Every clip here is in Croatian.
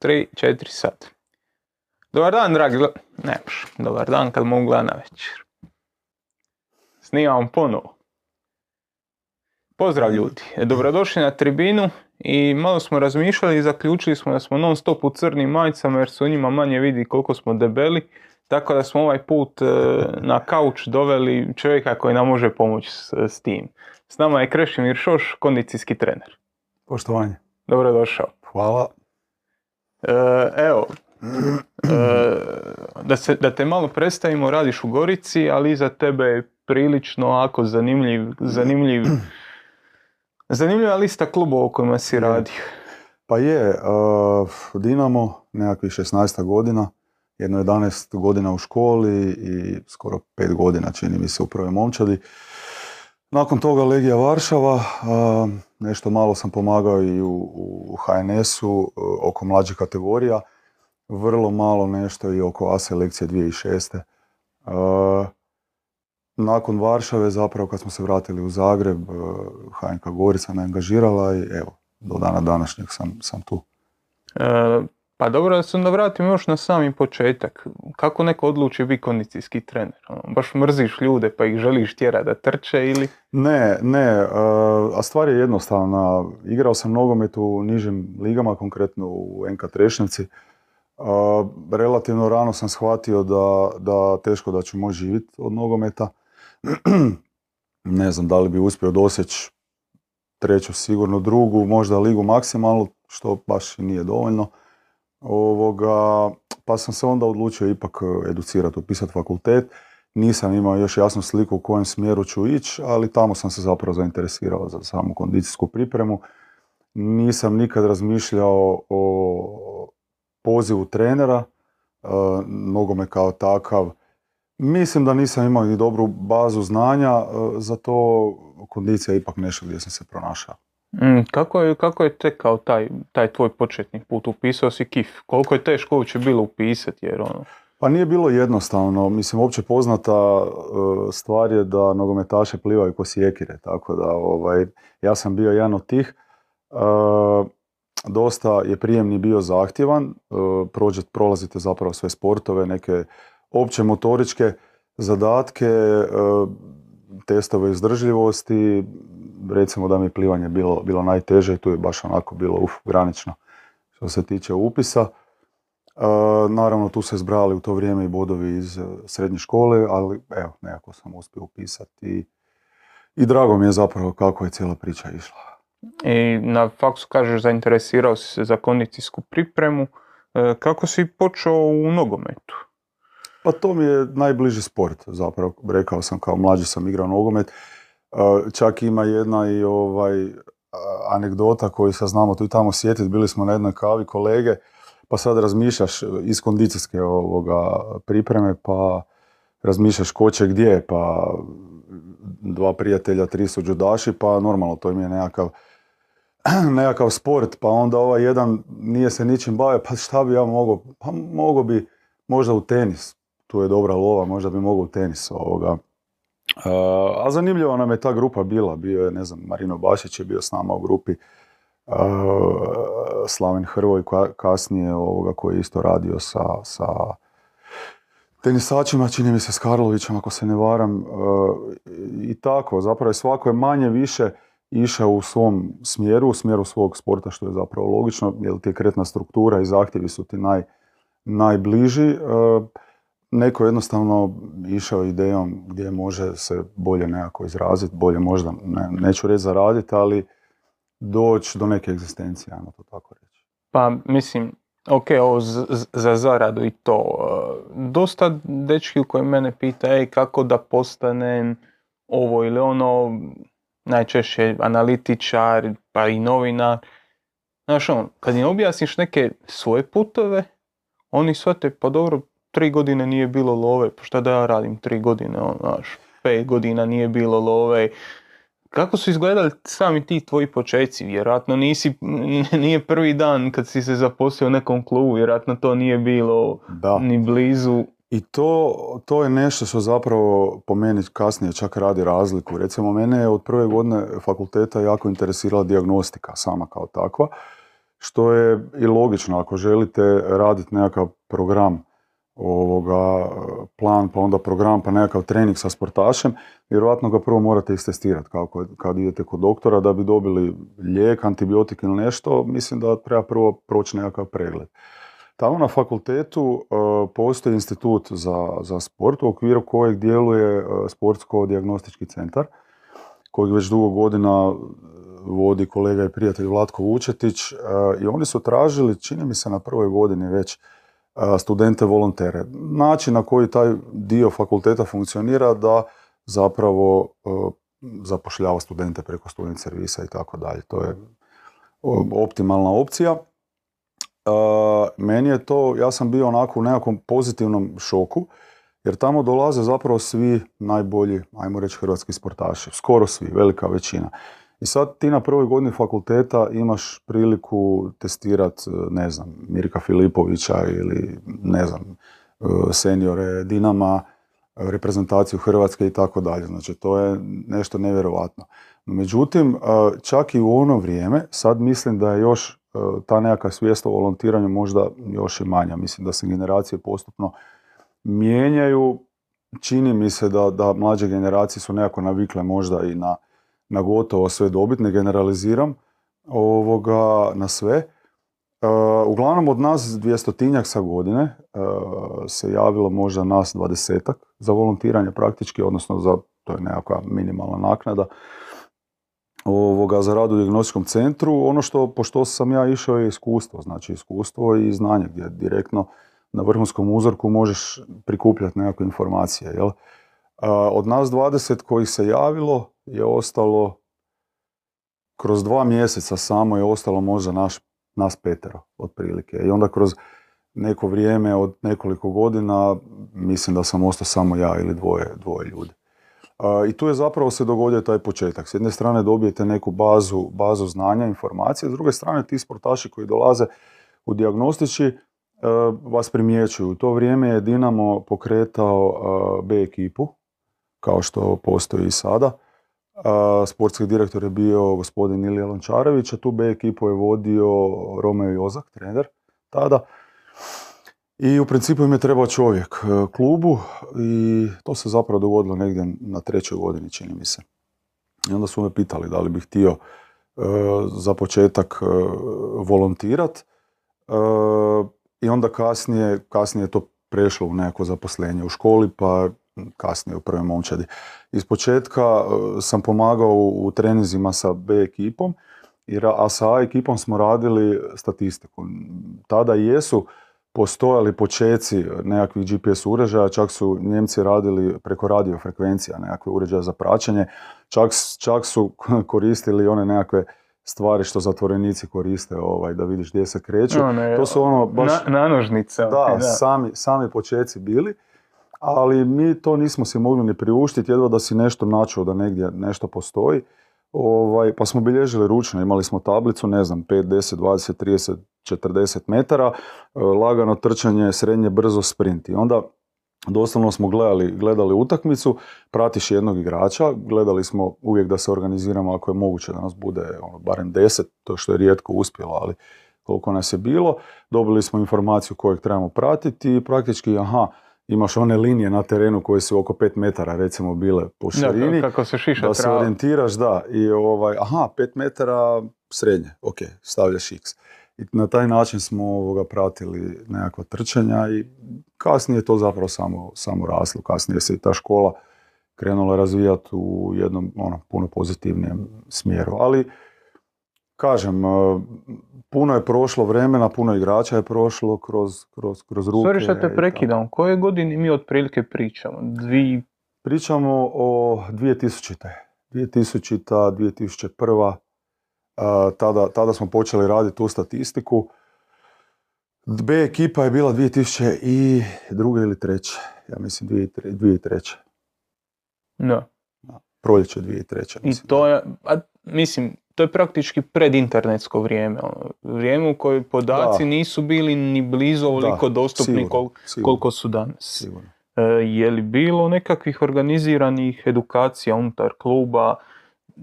tri, četiri sad. Dobar dan, dragi gl... Ne može. Dobar dan kad mogu gledati na večer. Snimam ponovo. Pozdrav ljudi. Dobrodošli na tribinu i malo smo razmišljali i zaključili smo da smo non stop u crnim majicama jer se u njima manje vidi koliko smo debeli. Tako da smo ovaj put e, na kauč doveli čovjeka koji nam može pomoći s, s tim. S nama je Krešimir Šoš, kondicijski trener. Poštovanje. Dobrodošao. Hvala. E, evo, e, da, se, da te malo predstavimo, radiš u Gorici, ali iza tebe je prilično ako zanimljiv, zanimljiv, zanimljiva lista klubova u kojima si radio. Pa je, uh, Dinamo, nekakvih 16 godina, jedno 11 godina u školi i skoro 5 godina čini mi se u prvoj momčadi. Nakon toga Legija Varšava, nešto malo sam pomagao i u, u HNS-u uh, oko mlađih kategorija, vrlo malo nešto i oko A selekcije 2006. Uh, nakon Varšave, zapravo kad smo se vratili u Zagreb, HNK Gorica me angažirala i evo, do dana današnjeg sam, sam tu. E, pa dobro da se onda vratim još na sami početak. Kako neko odluči biti kondicijski trener? Ono, baš mrziš ljude pa ih želiš tjera da trče ili? Ne, ne, a stvar je jednostavna. Igrao sam nogomet u nižim ligama, konkretno u NK Trešnjevci. Relativno rano sam shvatio da, da teško da ću moći živjeti od nogometa. ne znam da li bi uspio doseći treću, sigurno drugu, možda ligu maksimalno, što baš i nije dovoljno. Ovoga, pa sam se onda odlučio ipak educirati, upisati fakultet. Nisam imao još jasnu sliku u kojem smjeru ću ići, ali tamo sam se zapravo zainteresirao za samu kondicijsku pripremu. Nisam nikad razmišljao o pozivu trenera, me kao takav. Mislim da nisam imao ni dobru bazu znanja, za to kondicija je ipak nešto gdje sam se pronašao. Mm, kako, je, kako je tekao taj, taj tvoj početni put? Upisao si KIF. Koliko je teško uopće bilo upisati? Jer ono... Pa nije bilo jednostavno. Mislim, uopće poznata e, stvar je da nogometaše plivaju ko sjekire. Tako da ovaj, ja sam bio jedan od tih. E, dosta je prijemni bio zahtjevan. E, prolazite zapravo sve sportove, neke opće motoričke zadatke, testove izdržljivosti, recimo da mi je plivanje bilo, bilo najteže i tu je baš onako bilo uf, granično što se tiče upisa. E, naravno tu se zbrali u to vrijeme i bodovi iz e, srednje škole, ali evo, nekako sam uspio upisati i, drago mi je zapravo kako je cijela priča išla. I na faksu kažeš zainteresirao si se za kondicijsku pripremu. E, kako si počeo u nogometu? Pa to mi je najbliži sport zapravo. Rekao sam kao mlađi sam igrao nogomet. Čak ima jedna i ovaj anegdota koju se znamo tu i tamo sjetiti. Bili smo na jednoj kavi kolege, pa sad razmišljaš iz kondicijske ovoga pripreme, pa razmišljaš ko će gdje, pa dva prijatelja, tri su džudaši, pa normalno to im je nekakav nekakav sport, pa onda ovaj jedan nije se ničim bavio, pa šta bi ja mogao, pa mogao bi možda u tenis, tu je dobra lova, možda bi mogao u tenis ovoga. A zanimljiva nam je ta grupa bila, bio je, ne znam, Marino Bašić je bio s nama u grupi, Slaven Hrvoj kasnije ovoga koji je isto radio sa, sa tenisačima, čini mi se s Karlovićem ako se ne varam. I tako, zapravo svako je manje više išao u svom smjeru, u smjeru svog sporta što je zapravo logično, jer ti je kretna struktura i zahtjevi su ti naj, najbliži neko jednostavno išao idejom gdje može se bolje nekako izraziti, bolje možda, ne, neću reći zaraditi, ali doći do neke egzistencije, ajmo to tako reći. Pa mislim, ok, ovo za zaradu i to. E, dosta dečki koji mene pita, ej, kako da postanem ovo ili ono, najčešće analitičar, pa i novinar. Znaš on, kad im objasniš neke svoje putove, oni shvate, pa dobro, tri godine nije bilo love, pa šta da ja radim tri godine, on, znaš, pet godina nije bilo love. Kako su izgledali sami ti tvoji počeci? Vjerojatno nisi, nije prvi dan kad si se zaposlio u nekom klubu, vjerojatno to nije bilo da. ni blizu. I to, to je nešto što zapravo po meni kasnije čak radi razliku. Recimo, mene je od prve godine fakulteta jako interesirala dijagnostika sama kao takva što je i logično ako želite raditi nekakav program ovoga, plan, pa onda program, pa nekakav trening sa sportašem, vjerojatno ga prvo morate istestirati kao kad idete kod doktora da bi dobili lijek, antibiotik ili nešto, mislim da treba prvo proći nekakav pregled. Tamo na fakultetu e, postoji institut za, za sport u okviru kojeg djeluje e, sportsko-diagnostički centar kojeg već dugo godina vodi kolega i prijatelj Vlatko Vučetić i oni su tražili, čini mi se na prvoj godini već, studente volontere. Način na koji taj dio fakulteta funkcionira da zapravo zapošljava studente preko student servisa i tako dalje. To je optimalna opcija. Meni je to, ja sam bio onako u nekakvom pozitivnom šoku, jer tamo dolaze zapravo svi najbolji, ajmo reći, hrvatski sportaši. Skoro svi, velika većina. I sad ti na prvoj godini fakulteta imaš priliku testirati, ne znam, Mirka Filipovića ili ne znam, e, seniore Dinama, reprezentaciju Hrvatske i tako dalje. Znači, to je nešto nevjerovatno. Međutim, e, čak i u ono vrijeme, sad mislim da je još e, ta nekakva svijest o volontiranju možda još i manja. Mislim da se generacije postupno mijenjaju. Čini mi se da, da mlađe generacije su nekako navikle možda i na na gotovo sve dobit, ne generaliziram ovoga, na sve. E, uglavnom od nas dvijestotinjak sa godine e, se javilo možda nas dvadesetak za volontiranje praktički, odnosno za, to je nekakva minimalna naknada, ovoga, za rad u diagnostičkom centru. Ono što, pošto sam ja išao je iskustvo, znači iskustvo i znanje gdje direktno na vrhunskom uzorku možeš prikupljati nekakve informacije. Jel? Od nas 20 koji se javilo je ostalo, kroz dva mjeseca samo je ostalo možda naš, nas petero, otprilike. I onda kroz neko vrijeme od nekoliko godina, mislim da sam ostao samo ja ili dvoje, dvoje ljudi. I tu je zapravo se dogodio taj početak. S jedne strane dobijete neku bazu, bazu znanja, informacije, s druge strane ti sportaši koji dolaze u dijagnostici vas primjećuju. U to vrijeme je Dinamo pokretao B ekipu, kao što postoji i sada. Sportski direktor je bio gospodin Ilija Lončarević, a tu B ekipu je vodio Romeo Jozak, trener tada. I u principu im je trebao čovjek e, klubu i to se zapravo dogodilo negdje na trećoj godini, čini mi se. I onda su me pitali da li bih htio e, za početak e, volontirat. I onda kasnije, kasnije je to prešlo u neko zaposlenje u školi, pa kasnije u prvoj momčadi. Iz početka e, sam pomagao u treninzima sa B ekipom, a sa A ekipom smo radili statistiku. Tada jesu postojali počeci nekakvih GPS uređaja, čak su Njemci radili preko radiofrekvencija nekakve uređaje za praćenje, čak, čak su koristili one nekakve stvari što zatvorenici koriste ovaj, da vidiš gdje se kreću. to su ono baš... Na, nanožnice. Da, da, Sami, sami počeci bili ali mi to nismo si mogli ni priuštiti, jedva da si nešto načuo da negdje nešto postoji. Ovaj, pa smo bilježili ručno, imali smo tablicu, ne znam, 5, 10, 20, 30, 40 metara, e, lagano trčanje, srednje, brzo sprint. I onda doslovno smo gledali, gledali utakmicu, pratiš jednog igrača, gledali smo uvijek da se organiziramo ako je moguće da nas bude ono, barem 10, to što je rijetko uspjelo, ali koliko nas je bilo. Dobili smo informaciju kojeg trebamo pratiti i praktički, aha, imaš one linije na terenu koje su oko 5 metara recimo bile po širini. kako se šiša Da se orijentiraš, da. I ovaj, aha, 5 metara srednje, ok, stavljaš x. I na taj način smo ovoga pratili nekakva trčanja i kasnije je to zapravo samo, samo raslo. Kasnije se i ta škola krenula razvijati u jednom ono, puno pozitivnijem smjeru. Ali, kažem, puno je prošlo vremena, puno igrača je prošlo kroz, kroz, kroz ruke. Sorry što te prekidam, koje godine mi otprilike pričamo? Dvi... Pričamo o 2000. 2000. 2001. Uh, tada, tada smo počeli raditi tu statistiku. B ekipa je bila 2002. ili treće. Ja mislim 2003. Da. Proljeće 2003. Mislim. I to je, a, mislim, to je praktički predinternetsko vrijeme. Ono, vrijeme u kojoj podaci nisu bili ni blizu ovoliko dostupni koliko su danas. E, je li bilo nekakvih organiziranih edukacija unutar kluba?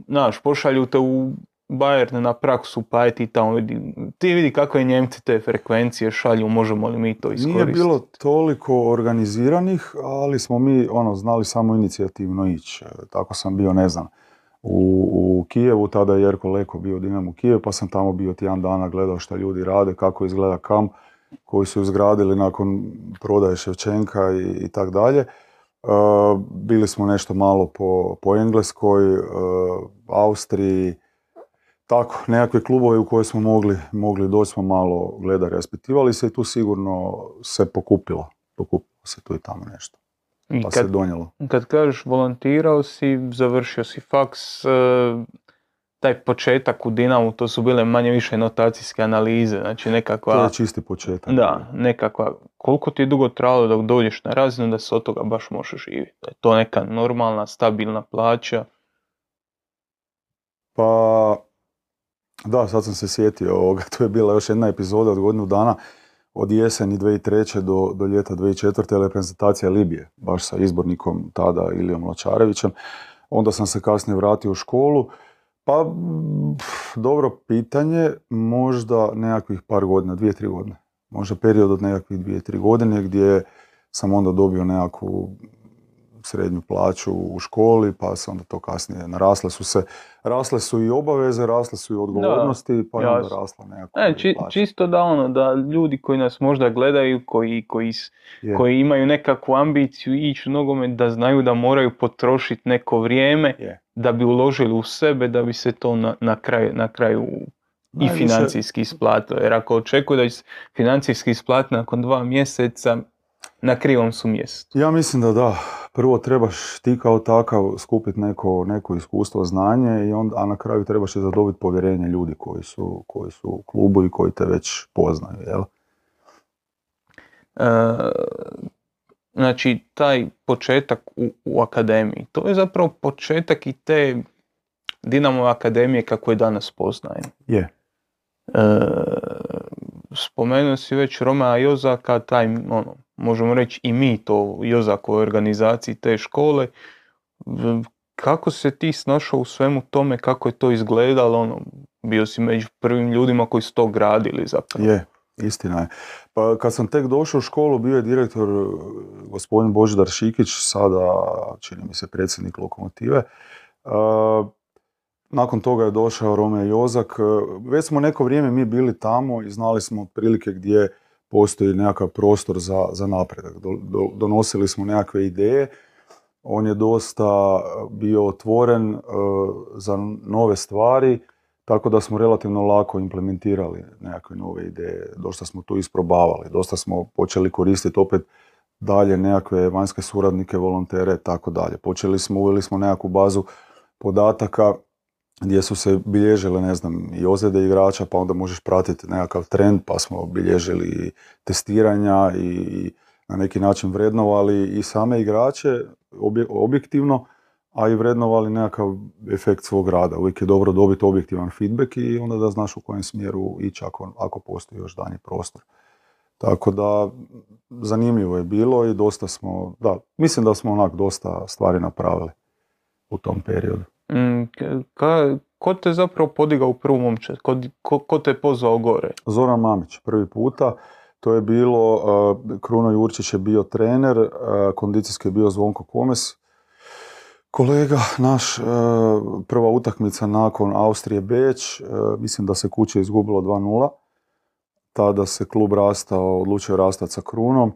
Znaš, pošalju te u Bayern na praksu, pa je ti tamo vidi, ti vidi kakve Njemci te frekvencije šalju, možemo li mi to iskoristiti? Nije bilo toliko organiziranih, ali smo mi ono znali samo inicijativno ići. E, tako sam bio, ne znam, u, u Kijevu, tada je Jerko Leko bio Dinamo Kijev, pa sam tamo bio tjedan dana gledao šta ljudi rade, kako izgleda kam, koji su izgradili nakon prodaje Ševčenka i, i tak dalje. E, bili smo nešto malo po, po Engleskoj, e, Austriji, tako, nekakve klubove u koje smo mogli, mogli doći smo malo gledati, raspitivali se i tu sigurno se pokupilo. Pokupilo se tu i tamo nešto. I Pa kad, se donijelo. kad kažeš volontirao si, završio si faks, e, taj početak u Dinamu, to su bile manje više notacijske analize, znači nekakva... To je čisti početak. Da, nekakva, koliko ti je dugo trajalo dok dođeš na razinu da se od toga baš možeš živjeti? Da je to neka normalna, stabilna plaća? Pa, da, sad sam se sjetio ovoga, to je bila još jedna epizoda od godinu dana, od jeseni 2003. do, do ljeta 2004. reprezentacija Libije, baš sa izbornikom tada Ilijom Lačarevićem. Onda sam se kasnije vratio u školu. Pa, pff, dobro pitanje, možda nekakvih par godina, dvije, tri godine. Možda period od nekakvih dvije, tri godine gdje sam onda dobio nekakvu srednju plaću u školi, pa se onda to kasnije narasle su se, rasle su i obaveze, rasle su i odgovornosti, pa je onda rasla nekakva Ne, či- čisto da ono, da ljudi koji nas možda gledaju, koji, koji, Je. koji imaju nekakvu ambiciju ići u nogomet, da znaju da moraju potrošiti neko vrijeme Je. da bi uložili u sebe, da bi se to na, na, kraju, na kraju i Najviše- financijski isplatilo. Jer ako očekuju da će financijski isplatiti nakon dva mjeseca, na krivom su mjestu. Ja mislim da da. Prvo trebaš ti kao takav skupiti neko, neko iskustvo, znanje, i onda, a na kraju trebaš i zadobiti povjerenje ljudi koji su, koji su u klubu i koji te već poznaju. Jel? E, znači, taj početak u, u akademiji, to je zapravo početak i te Dinamove akademije kako je danas poznajem. Je. E, spomenuo si već Romea Jozaka, taj, ono, možemo reći i mi to u Jozakovoj organizaciji te škole. Kako se ti snašao u svemu tome, kako je to izgledalo, ono, bio si među prvim ljudima koji su to gradili zapravo. Je, istina je. Pa kad sam tek došao u školu, bio je direktor eh, gospodin Božidar Šikić, sada čini mi se predsjednik lokomotive. Eh, Nakon toga je došao Rome Jozak. Eh, Već smo neko vrijeme mi bili tamo i znali smo otprilike gdje postoji nekakav prostor za, za napredak. Do- do- donosili smo nekakve ideje. On je dosta bio otvoren eh, za nove stvari. Tako da smo relativno lako implementirali nekakve nove ideje, dosta smo tu isprobavali, dosta smo počeli koristiti opet dalje nekakve vanjske suradnike, volontere tako dalje. Počeli smo, uveli smo nekakvu bazu podataka gdje su se bilježile, ne znam, i ozljede igrača, pa onda možeš pratiti nekakav trend, pa smo bilježili testiranja i, na neki način vrednovali i same igrače obje- objektivno, a i vrednovali nekakav efekt svog rada. Uvijek je dobro dobiti objektivan feedback i onda da znaš u kojem smjeru ići ako, ako postoji još danji prostor. Tako da, zanimljivo je bilo i dosta smo, da, mislim da smo onak dosta stvari napravili u tom periodu. Mm, ka- ko te zapravo podigao u prvu momčad? Ko, ko, te je pozvao gore? Zoran Mamić, prvi puta. To je bilo, uh, Kruno Jurčić je bio trener, uh, kondicijski je bio Zvonko Komes. Kolega naš, uh, prva utakmica nakon Austrije Beč, mislim da se kuće izgubilo 2-0. Tada se klub rastao, odlučio rastati sa Krunom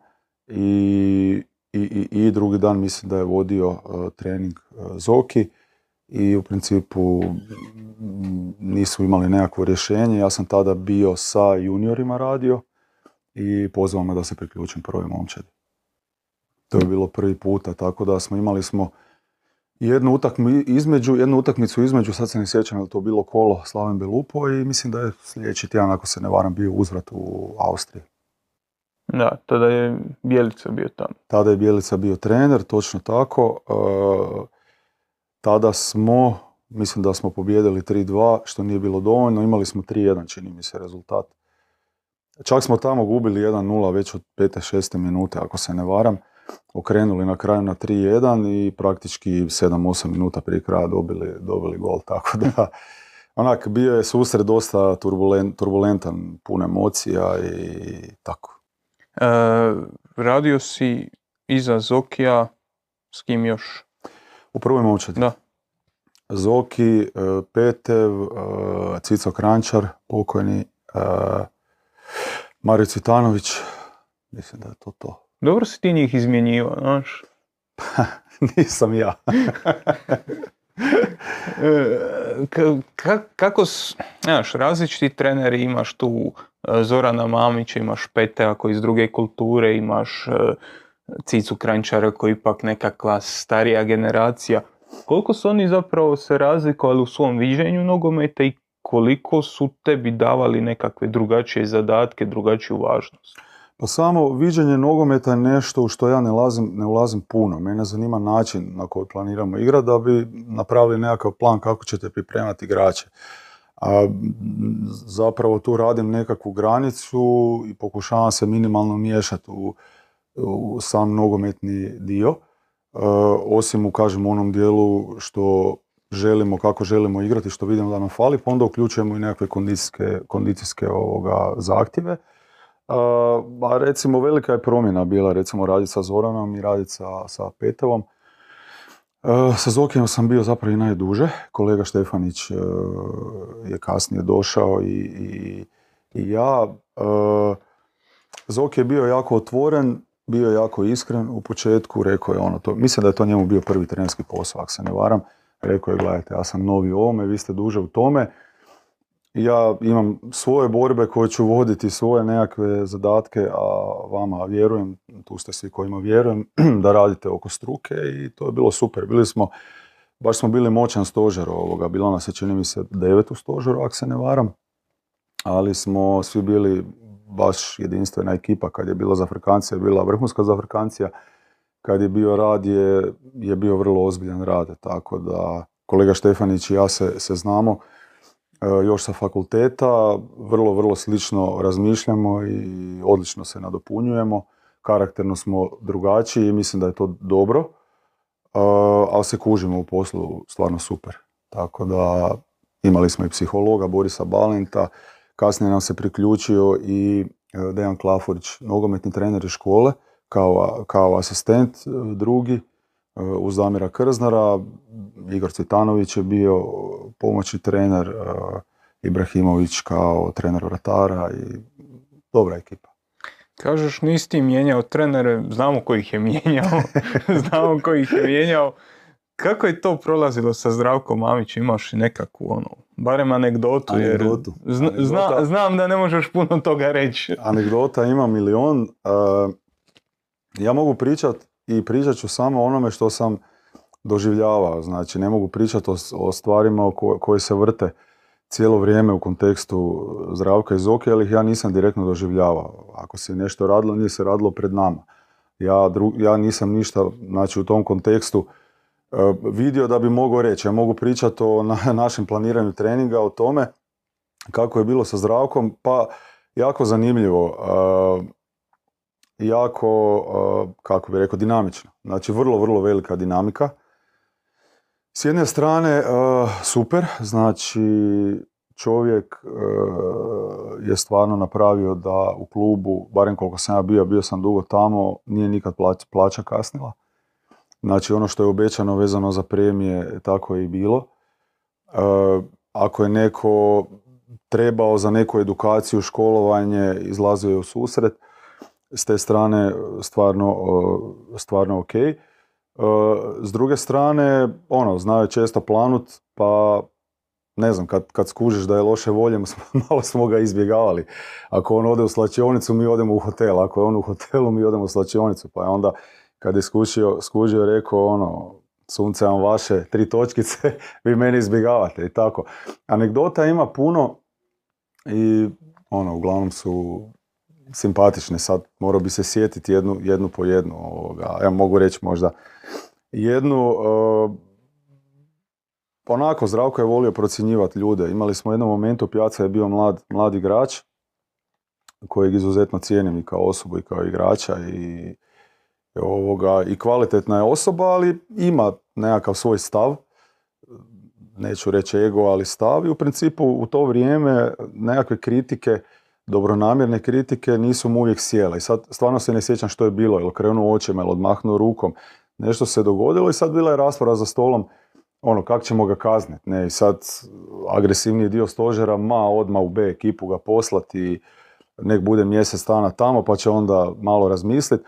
i, i, i, drugi dan mislim da je vodio trening Zoki i u principu mm, nisu imali nekakvo rješenje. Ja sam tada bio sa juniorima radio i pozvao me da se priključim prvoj momčadi. To je bilo prvi puta, tako da smo imali smo jednu, utakmi, između, jednu utakmicu između, sad se ne sjećam je to bilo kolo Slaven Belupo i mislim da je sljedeći tjedan, ako se ne varam, bio uzvrat u Austriji. Da, tada je Bjelica bio tamo. Tada je Bjelica bio trener, točno tako. E, tada smo, mislim da smo pobijedili 3-2, što nije bilo dovoljno. Imali smo 3-1, čini mi se, rezultat. Čak smo tamo gubili 1-0 već od 5. 6. minute, ako se ne varam. Okrenuli na kraju na 3-1 i praktički 7-8 minuta prije kraja dobili, dobili gol. Tako da, onak, bio je susret dosta turbulentan, puno emocija i tako. E, radio si iza Zokija, s kim još? U prvoj momčadi. Da. Zoki, e, Petev, e, Cico Krančar, pokojni, Mario Cvitanović, mislim da je to to. Dobro si ti njih izmjenjivao, znaš? Nisam ja. kako, znaš, različiti treneri, imaš tu e, Zorana Mamića, imaš Petea koji iz druge kulture, imaš e, Cicu Krančara koji ipak nekakva starija generacija. Koliko su oni zapravo se razlikovali u svom viđenju nogometa i koliko su tebi davali nekakve drugačije zadatke, drugačiju važnost? Pa samo viđenje nogometa je nešto u što ja ne, lazim, ne ulazim puno. Mene zanima način na koji planiramo igrati da bi napravili nekakav plan kako ćete pripremati igrače. A zapravo tu radim nekakvu granicu i pokušavam se minimalno miješati u, u sam nogometni dio. E, osim u kažem onom dijelu što želimo, kako želimo igrati, što vidimo da nam fali, pa onda uključujemo i nekakve kondicijske, kondicijske ovoga zahtjeve. A recimo velika je promjena bila recimo raditi sa Zoranom i raditi sa, sa Petovom. Sa Zokijem sam bio zapravo i najduže. Kolega Štefanić je kasnije došao i, i, i ja. Zoki je bio jako otvoren, bio jako iskren u početku, rekao je ono to, mislim da je to njemu bio prvi trenerski posao, ako se ne varam. Rekao je, gledajte, ja sam novi u ovome, vi ste duže u tome ja imam svoje borbe koje ću voditi, svoje nekakve zadatke, a vama vjerujem, tu ste svi kojima vjerujem, da radite oko struke i to je bilo super. Bili smo, baš smo bili moćan stožer ovoga, bilo nas je čini mi se devet u stožeru, ako se ne varam, ali smo svi bili baš jedinstvena ekipa, kad je bila za je bila vrhunska za kad je bio rad je, je bio vrlo ozbiljan rad, tako da kolega Štefanić i ja se, se znamo, E, još sa fakulteta, vrlo, vrlo slično razmišljamo i odlično se nadopunjujemo. Karakterno smo drugačiji i mislim da je to dobro, e, ali se kužimo u poslu stvarno super. Tako da imali smo i psihologa Borisa Balenta, kasnije nam se priključio i e, Dejan Klafurić, nogometni trener iz škole, kao, kao asistent drugi, uz Damira Krznara, Igor Cvitanović je bio pomoćni trener, e, Ibrahimović kao trener vratara i dobra ekipa. Kažeš nisi ti mijenjao trenere, znamo ko ih je mijenjao, znamo ko ih je mijenjao. Kako je to prolazilo sa Zdravkom Mamićem? Imaš nekakvu ono, barem anegdotu. Anegdotu. znam da ne možeš puno toga reći. Anegdota ima milion. E, ja mogu pričat i pričat ću samo onome što sam doživljavao. Znači, ne mogu pričati o, stvarima koje se vrte cijelo vrijeme u kontekstu zdravka i zoke, ali ih ja nisam direktno doživljavao. Ako se nešto radilo, nije se radilo pred nama. Ja, ja nisam ništa znači, u tom kontekstu vidio da bi mogao reći. Ja mogu pričati o našem planiranju treninga, o tome kako je bilo sa zdravkom, pa jako zanimljivo. E, jako, e, kako bi rekao, dinamično. Znači, vrlo, vrlo velika dinamika. S jedne strane, e, super, znači čovjek je stvarno napravio da u klubu, barem koliko sam ja bio, bio sam dugo tamo, nije nikad plaća kasnila. Znači ono što je obećano vezano za premije, tako je i bilo. Ako je neko trebao za neku edukaciju, školovanje, izlazio je u susret s te strane stvarno, stvarno ok. E, s druge strane, ono, znaju često planut, pa ne znam, kad, kad skužiš da je loše volje, malo smo ga izbjegavali. Ako on ode u slačionicu, mi odemo u hotel. Ako je on u hotelu, mi odemo u slačionicu. Pa je onda, kad je skušio, skužio, rekao, ono, sunce vam vaše, tri točkice, vi meni izbjegavate i tako. Anegdota ima puno i ono, uglavnom su simpatične. Sad morao bi se sjetiti jednu, jednu po jednu. Ovoga. Ja mogu reći možda jednu... Uh, onako, Zdravko je volio procjenjivati ljude. Imali smo jednom momentu, Pjaca je bio mlad, mlad igrač, kojeg izuzetno cijenim i kao osobu i kao igrača i, ovoga, i kvalitetna je osoba, ali ima nekakav svoj stav. neću reći ego, ali stav i u principu u to vrijeme nekakve kritike, dobronamjerne kritike nisu mu uvijek sjele. I sad stvarno se ne sjećam što je bilo, ili krenuo očima, ili odmahnuo rukom. Nešto se dogodilo i sad bila je rasprava za stolom ono, kako ćemo ga kazniti, ne, i sad agresivniji dio stožera, ma, odma u B ekipu ga poslati, nek bude mjesec dana tamo, pa će onda malo razmisliti.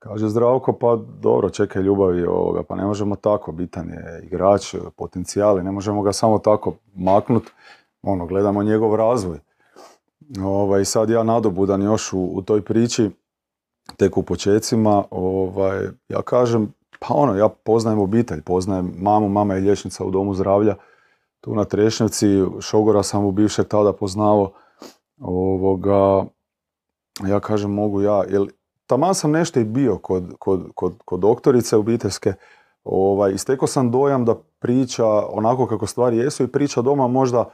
Kaže Zdravko, pa dobro, čekaj ljubavi ovoga, pa ne možemo tako, bitan je igrač, potencijali, ne možemo ga samo tako maknut, ono, gledamo njegov razvoj. Ovaj, sad ja nadobudan još u, toj priči, tek u počecima, ovaj, ja kažem, pa ono, ja poznajem obitelj, poznajem mamu, mama je liječnica u domu zdravlja, tu na Trešnjevci, Šogora sam u bivšeg tada poznao, ovoga, ja kažem mogu ja, jer taman sam nešto i bio kod, kod, kod, kod doktorice obiteljske, ovaj, istekao sam dojam da priča onako kako stvari jesu i priča doma možda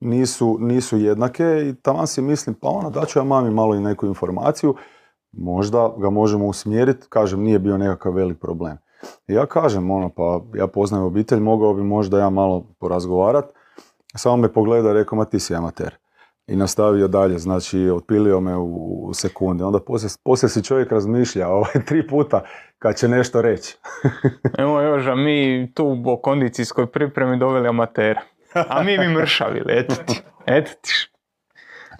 nisu, nisu jednake i taman si mislim pa ono daću ja mami malo i neku informaciju, možda ga možemo usmjeriti, kažem nije bio nekakav velik problem. ja kažem ono pa ja poznajem obitelj, mogao bi možda ja malo porazgovarat, samo me pogleda i rekao ma ti si amater i nastavio dalje, znači otpilio me u, sekunde. Onda poslije, poslije si čovjek razmišlja ovaj, tri puta kad će nešto reći. Evo Joža, mi tu u kondicijskoj pripremi doveli amatera. A mi mi mršavili, eto ti. Eto ti.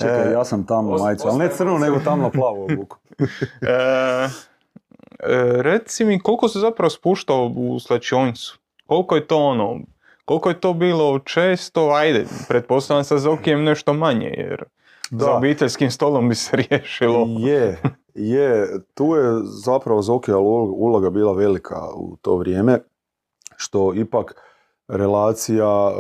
Čekaj, ja sam tamno majicu, ali ne crnu, nego tamno plavu obuku. e, e, reci mi, koliko se zapravo spuštao u slačionicu? Koliko je to ono, koliko je to bilo često, ajde, pretpostavljam sa Zokijem nešto manje, jer da. za obiteljskim stolom bi se riješilo. Je, je, tu je zapravo Zokija uloga bila velika u to vrijeme, što ipak relacija e,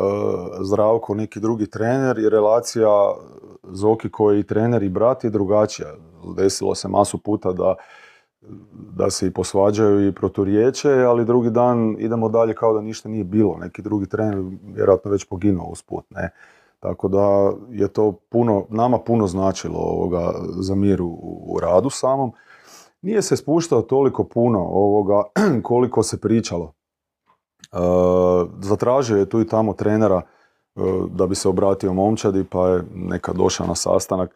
Zdravko neki drugi trener i relacija Zoki koji je trener i brat je drugačija. Desilo se masu puta da da se i posvađaju i proturiječe, ali drugi dan idemo dalje kao da ništa nije bilo. Neki drugi trener vjerojatno već poginuo usput, ne. Tako da je to puno, nama puno značilo ovoga za mir u, radu samom. Nije se spuštao toliko puno ovoga koliko se pričalo. E, zatražio je tu i tamo trenera e, da bi se obratio momčadi, pa je nekad došao na sastanak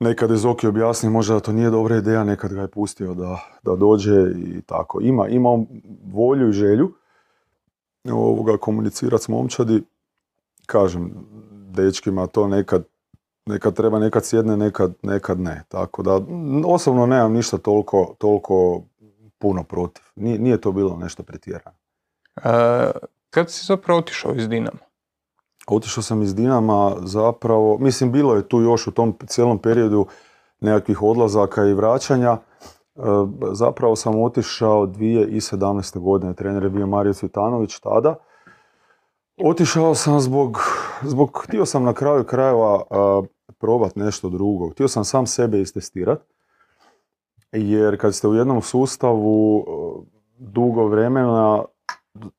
Nekad je Zoki objasnio možda da to nije dobra ideja, nekad ga je pustio da, da dođe i tako. Ima, ima volju i želju ovoga komunicirati s momčadi. Kažem, dečkima to nekad, nekad treba, nekad sjedne, nekad, nekad ne. Tako da, osobno nemam ništa toliko, toliko puno protiv. Nije, nije to bilo nešto pretjerano. E, kad si zapravo otišao iz Dinama? Otišao sam iz Dinama zapravo, mislim bilo je tu još u tom cijelom periodu nekakvih odlazaka i vraćanja. E, zapravo sam otišao 2017. godine, trener je bio Mario Cvitanović tada. Otišao sam zbog, zbog, htio sam na kraju krajeva uh, probat nešto drugo. Htio sam sam sebe istestirat. Jer kad ste u jednom sustavu dugo vremena,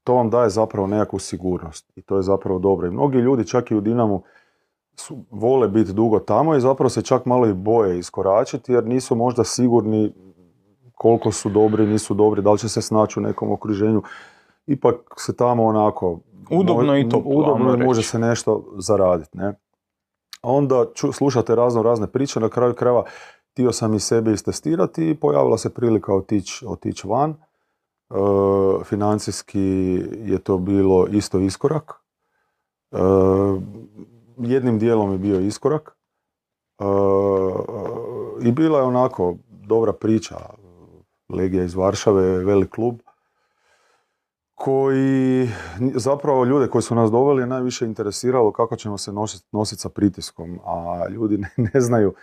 to vam daje zapravo nekakvu sigurnost i to je zapravo dobro. I mnogi ljudi čak i u Dinamu su, vole biti dugo tamo i zapravo se čak malo i boje iskoračiti jer nisu možda sigurni koliko su dobri, nisu dobri, da li će se snaći u nekom okruženju. Ipak se tamo onako... Udobno i to Udobno i može se nešto zaraditi. Ne? A onda ču, slušate razno razne priče, na kraju krajeva htio sam i sebe istestirati i pojavila se prilika otići otić van financijski je to bilo isto iskorak. E, jednim dijelom je bio iskorak. E, I bila je onako dobra priča. Legija iz Varšave, velik klub koji zapravo ljude koji su nas doveli je najviše interesiralo kako ćemo se nositi sa pritiskom, a ljudi ne znaju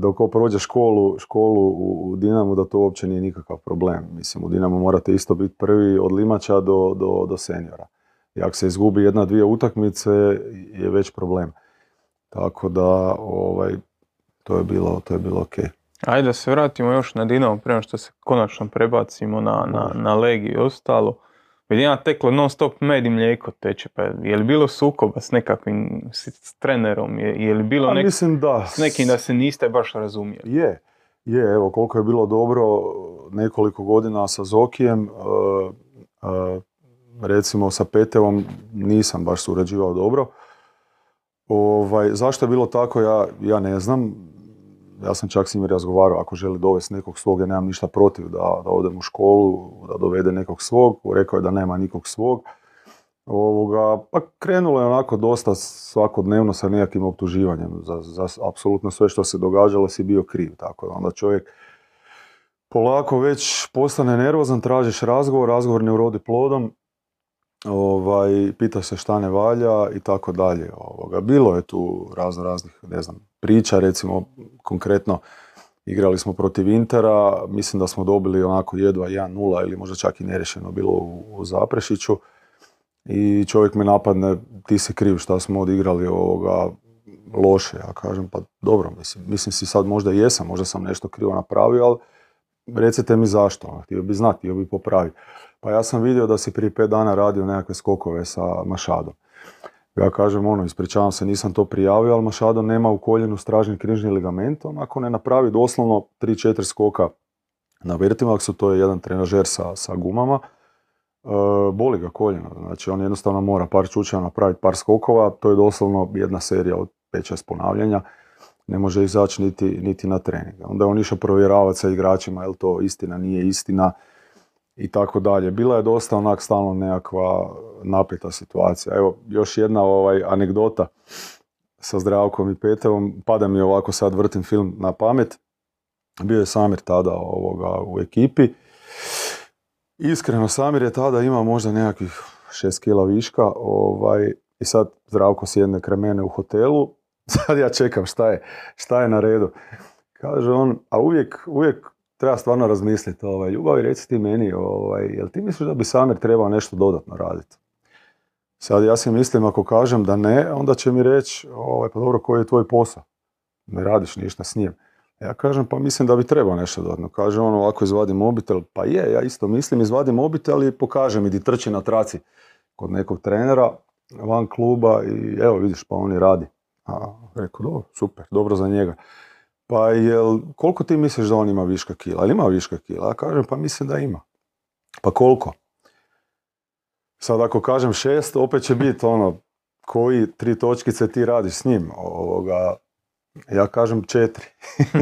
dok prođe školu, školu u Dinamu da to uopće nije nikakav problem. Mislim, u Dinamu morate isto biti prvi od limača do, do, do seniora. I ako se izgubi jedna, dvije utakmice je već problem. Tako da, ovaj, to je bilo, to je bilo ok. Ajde da se vratimo još na Dinamo prema što se konačno prebacimo na, na, na Legi i ostalo. Ja teklo non stop med i mlijeko teče, pa je li bilo sukoba s nekakvim s trenerom, je, je li bilo nek, mislim da. s nekim da se niste baš razumjeli? Je, je, evo koliko je bilo dobro nekoliko godina sa Zokijem, uh, uh, recimo sa Petevom nisam baš surađivao dobro. Ovaj, zašto je bilo tako, ja, ja ne znam. Ja sam čak s njim razgovarao, ako želi dovesti nekog svog, ja nemam ništa protiv da, da odem u školu, da dovede nekog svog. Rekao je da nema nikog svog. Ovoga, pa krenulo je onako dosta svakodnevno sa nekakvim optuživanjem. Za, za apsolutno sve što se događalo si bio kriv. Tako da onda čovjek polako već postane nervozan, tražiš razgovor, razgovor ne urodi plodom, ovaj, pita se šta ne valja i tako dalje. Ovoga. Bilo je tu razno raznih, ne znam, priča, recimo konkretno igrali smo protiv Intera, mislim da smo dobili onako jedva 1-0 ili možda čak i nerešeno bilo u, Zaprešiću i čovjek me napadne, ti si kriv šta smo odigrali ovoga loše. Ja kažem, pa dobro, mislim, mislim si sad možda jesam, možda sam nešto krivo napravio, ali recite mi zašto, ono, htio bi znati, htio bi popraviti. Pa ja sam vidio da si prije pet dana radio nekakve skokove sa Mašadom. Ja kažem, ono, ispričavam se, nisam to prijavio, ali Mašado nema u koljenu stražni križni ligament, on ako ne napravi doslovno 3-4 skoka na Vertimaxu, to je jedan trenažer sa, sa gumama, e, boli ga koljeno. Znači on jednostavno mora par čučeva napraviti par skokova, to je doslovno jedna serija od 5-6 ponavljanja ne može izaći niti, niti na trening. Onda je on išao provjeravati sa igračima je to istina, nije istina i tako dalje. Bila je dosta onak stalno nekakva napeta situacija. Evo, još jedna ovaj, anegdota sa Zdravkom i Petevom. Pada mi ovako sad vrtim film na pamet. Bio je Samir tada ovoga, u ekipi. Iskreno, Samir je tada imao možda nekakvih šest kila viška. Ovaj, I sad Zdravko sjedne kremene u hotelu sad ja čekam šta je, šta je na redu. Kaže on, a uvijek, uvijek treba stvarno razmisliti, ovaj, ljubavi reci ti meni, ovaj, jel ti misliš da bi Samir trebao nešto dodatno raditi? Sad ja si mislim ako kažem da ne, onda će mi reći, ovaj, pa dobro, koji je tvoj posao? Ne radiš ništa s njim. Ja kažem, pa mislim da bi trebao nešto dodatno. Kaže on ovako izvadi mobitel, pa je, ja isto mislim, izvadi mobitel i pokaže mi di trči na traci kod nekog trenera van kluba i evo vidiš pa on i radi. A, rekao, dobro, super, dobro za njega. Pa jel, koliko ti misliš da on ima viška kila? Ali ima viška kila? Ja kažem, pa mislim da ima. Pa koliko? Sad ako kažem šest, opet će biti ono, koji tri točkice ti radiš s njim? Ovoga, ja kažem četiri.